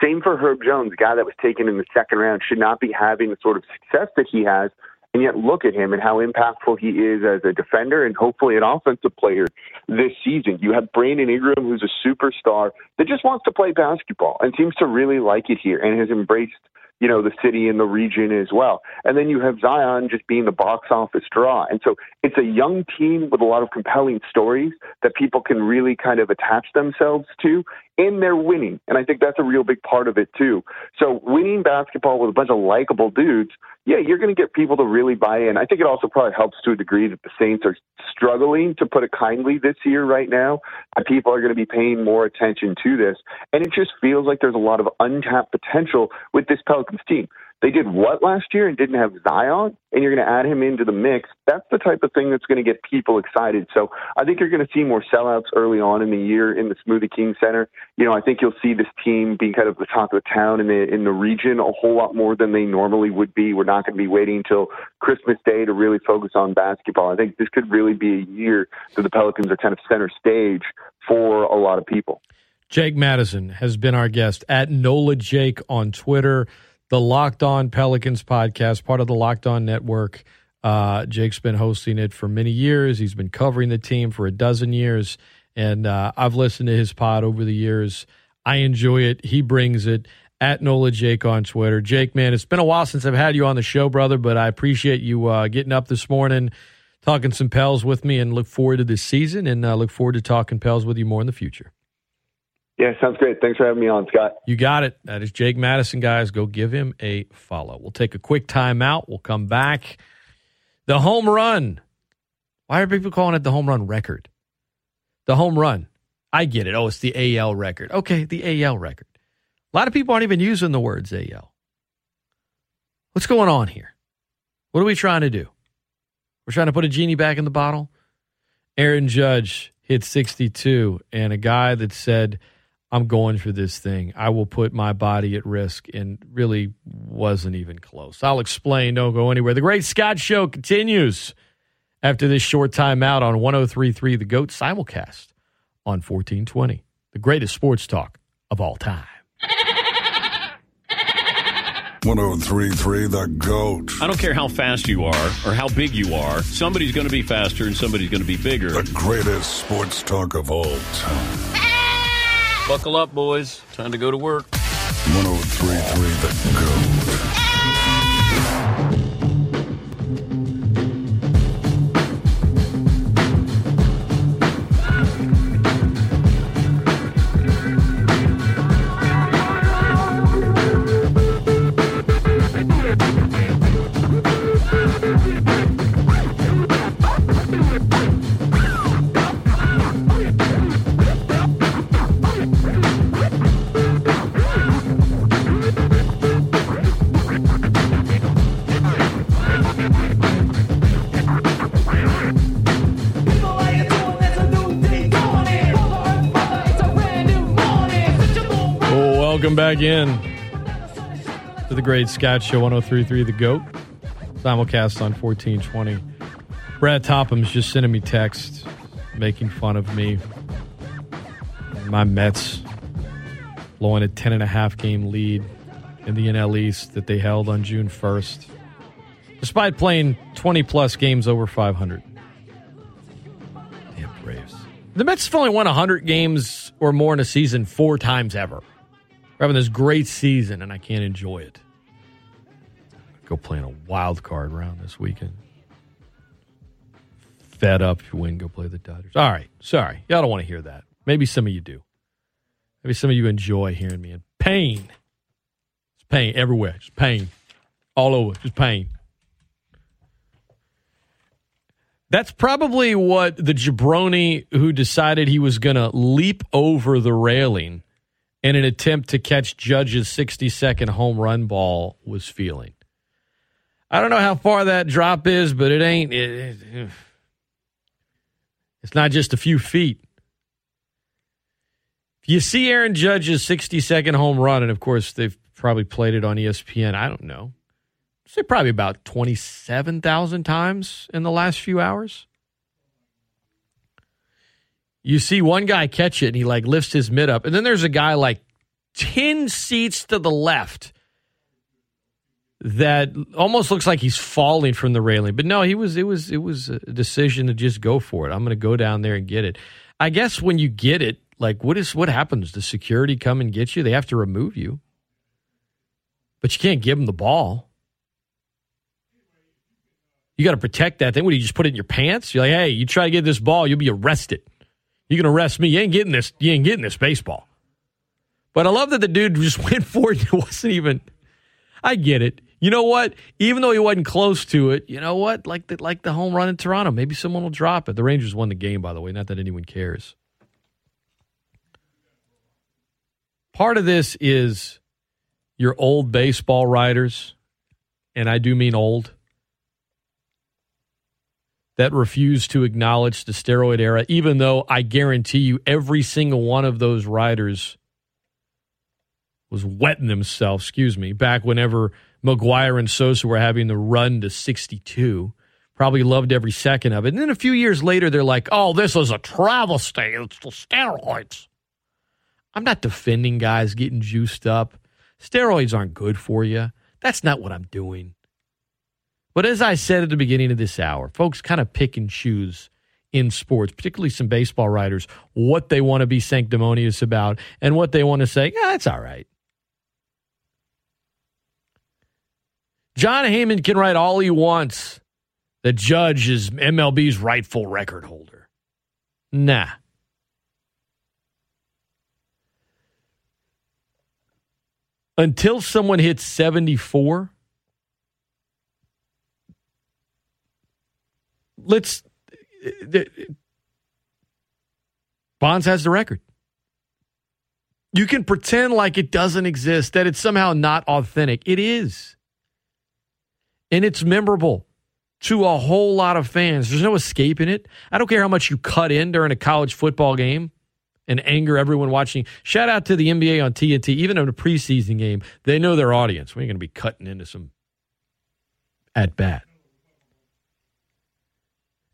Same for Herb Jones, guy that was taken in the second round, should not be having the sort of success that he has. And yet, look at him and how impactful he is as a defender and hopefully an offensive player this season. You have Brandon Ingram, who's a superstar that just wants to play basketball and seems to really like it here and has embraced you know, the city and the region as well. And then you have Zion just being the box office draw. And so it's a young team with a lot of compelling stories that people can really kind of attach themselves to, and they're winning. And I think that's a real big part of it too. So winning basketball with a bunch of likable dudes, yeah, you're going to get people to really buy in. I think it also probably helps to a degree that the Saints are struggling, to put it kindly, this year right now. Uh, people are going to be paying more attention to this. And it just feels like there's a lot of untapped potential with this Pelicans team. They did what last year and didn't have Zion, and you're going to add him into the mix. That's the type of thing that's going to get people excited. So I think you're going to see more sellouts early on in the year in the Smoothie King Center. You know, I think you'll see this team being kind of the top of the town in the in the region a whole lot more than they normally would be. We're not going to be waiting until Christmas Day to really focus on basketball. I think this could really be a year that the Pelicans are kind of center stage for a lot of people. Jake Madison has been our guest at NOLA Jake on Twitter the Locked On Pelicans podcast, part of the Locked On Network. Uh, Jake's been hosting it for many years. He's been covering the team for a dozen years, and uh, I've listened to his pod over the years. I enjoy it. He brings it at Nola Jake on Twitter. Jake, man, it's been a while since I've had you on the show, brother, but I appreciate you uh, getting up this morning, talking some Pels with me, and look forward to this season, and uh, look forward to talking Pels with you more in the future. Yeah, sounds great. Thanks for having me on, Scott. You got it. That is Jake Madison, guys. Go give him a follow. We'll take a quick timeout. We'll come back. The home run. Why are people calling it the home run record? The home run. I get it. Oh, it's the AL record. Okay, the AL record. A lot of people aren't even using the words AL. What's going on here? What are we trying to do? We're trying to put a genie back in the bottle? Aaron Judge hit 62, and a guy that said, I'm going for this thing. I will put my body at risk, and really wasn't even close. I'll explain. Don't go anywhere. The Great Scott Show continues after this short timeout on 1033 The GOAT simulcast on 1420. The greatest sports talk of all time. 1033 The GOAT. I don't care how fast you are or how big you are, somebody's going to be faster and somebody's going to be bigger. The greatest sports talk of all time. Buckle up, boys. Time to go to work. 1033 The GOAT. Welcome back in to the Great Scott Show 1033 The GOAT. Simulcast on 1420. Brad Topham's just sending me text making fun of me. My Mets blowing a 10 and a half game lead in the NL East that they held on June 1st, despite playing 20 plus games over 500. Damn Braves. The Mets have only won 100 games or more in a season four times ever. We're having this great season, and I can't enjoy it. Go playing a wild card round this weekend. Fed up if you win, go play the Dodgers. All right, sorry. Y'all don't want to hear that. Maybe some of you do. Maybe some of you enjoy hearing me in pain. It's pain everywhere. Just pain. All over. Just pain. That's probably what the jabroni who decided he was going to leap over the railing in an attempt to catch Judge's 60 second home run ball was feeling. I don't know how far that drop is, but it ain't. It, it, it's not just a few feet. If you see Aaron Judge's 60 second home run, and of course they've probably played it on ESPN, I don't know. Say probably about 27,000 times in the last few hours. You see one guy catch it and he like lifts his mid up, and then there's a guy like 10 seats to the left that almost looks like he's falling from the railing. But no, he was it was it was a decision to just go for it. I'm going to go down there and get it. I guess when you get it, like what is what happens? Does security come and get you? They have to remove you. But you can't give them the ball. You got to protect that thing. What do you just put it in your pants? You're like, hey, you try to get this ball, you'll be arrested. You can arrest me. You ain't getting this. You ain't getting this baseball. But I love that the dude just [LAUGHS] went for it. It wasn't even. I get it. You know what? Even though he wasn't close to it, you know what? Like the like the home run in Toronto, maybe someone will drop it. The Rangers won the game, by the way. Not that anyone cares. Part of this is your old baseball writers, and I do mean old, that refuse to acknowledge the steroid era, even though I guarantee you every single one of those riders was wetting themselves, excuse me, back whenever McGwire and Sosa were having the run to 62. Probably loved every second of it. And then a few years later, they're like, oh, this is a travesty. It's the steroids. I'm not defending guys getting juiced up. Steroids aren't good for you. That's not what I'm doing. But as I said at the beginning of this hour, folks kind of pick and choose in sports, particularly some baseball writers, what they want to be sanctimonious about and what they want to say, yeah, that's all right. Jon Heyman can write all he wants. The judge is MLB's rightful record holder. Nah. Until someone hits 74, let's. Bonds has the record. You can pretend like it doesn't exist, that it's somehow not authentic. It is. And it's memorable to a whole lot of fans. There's no escaping it. I don't care how much you cut in during a college football game and anger everyone watching. Shout out to the NBA on TNT, even in a preseason game, they know their audience. We ain't going to be cutting into some at bat.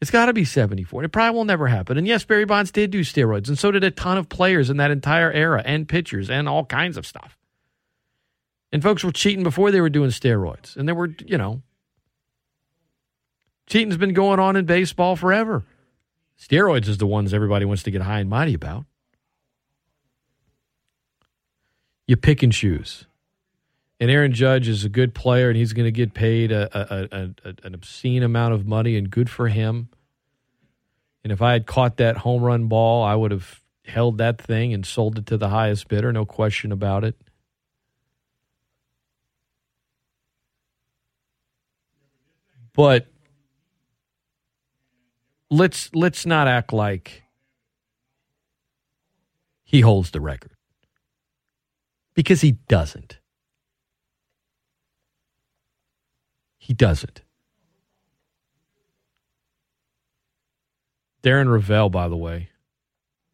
It's got to be 74. It probably will never happen. And yes, Barry Bonds did do steroids, and so did a ton of players in that entire era, and pitchers, and all kinds of stuff. And folks were cheating before they were doing steroids. And there were, you know, cheating's been going on in baseball forever. Steroids is the ones everybody wants to get high and mighty about. You pick and choose. And Aaron Judge is a good player, and he's going to get paid a, a, a, an obscene amount of money, and good for him. And if I had caught that home run ball, I would have held that thing and sold it to the highest bidder, no question about it. But let's let's not act like he holds the record because he doesn't. He doesn't. Darren Rovell, by the way,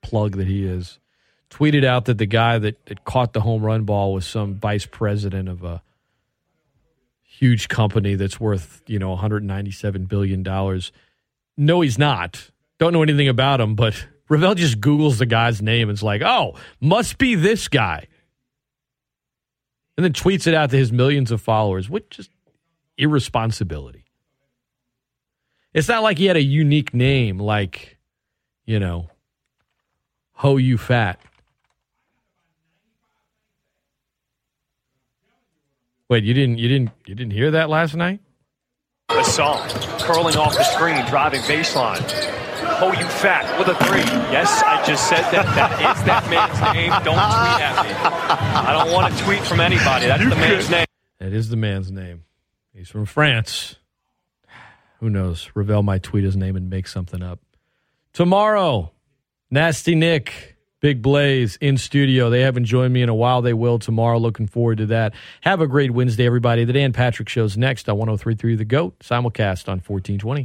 plug that he is, tweeted out that the guy that, that caught the home run ball was some vice president of a huge company that's worth, you know, $197 billion. No, he's not. Don't know anything about him, but [LAUGHS] Rovell just Googles the guy's name and it's like, oh, must be this guy. And then tweets it out to his millions of followers, which is irresponsibility. It's not like he had a unique name like, you know, Ho You Fat. Wait, you didn't you didn't you didn't hear that last night? Assault, curling off the screen, driving baseline. Oh, you fat with a three. Yes, I just said that. That is that man's name. Don't tweet at me. I don't want to tweet from anybody. That's the man's name. That is the man's name. He's from France. Who knows? Rovell might tweet his name and make something up. Tomorrow, Nasty Nick, Big Blaze in studio. They haven't joined me in a while. They will tomorrow. Looking forward to that. Have a great Wednesday, everybody. The Dan Patrick Show's next on 1033 The GOAT, simulcast on 1420.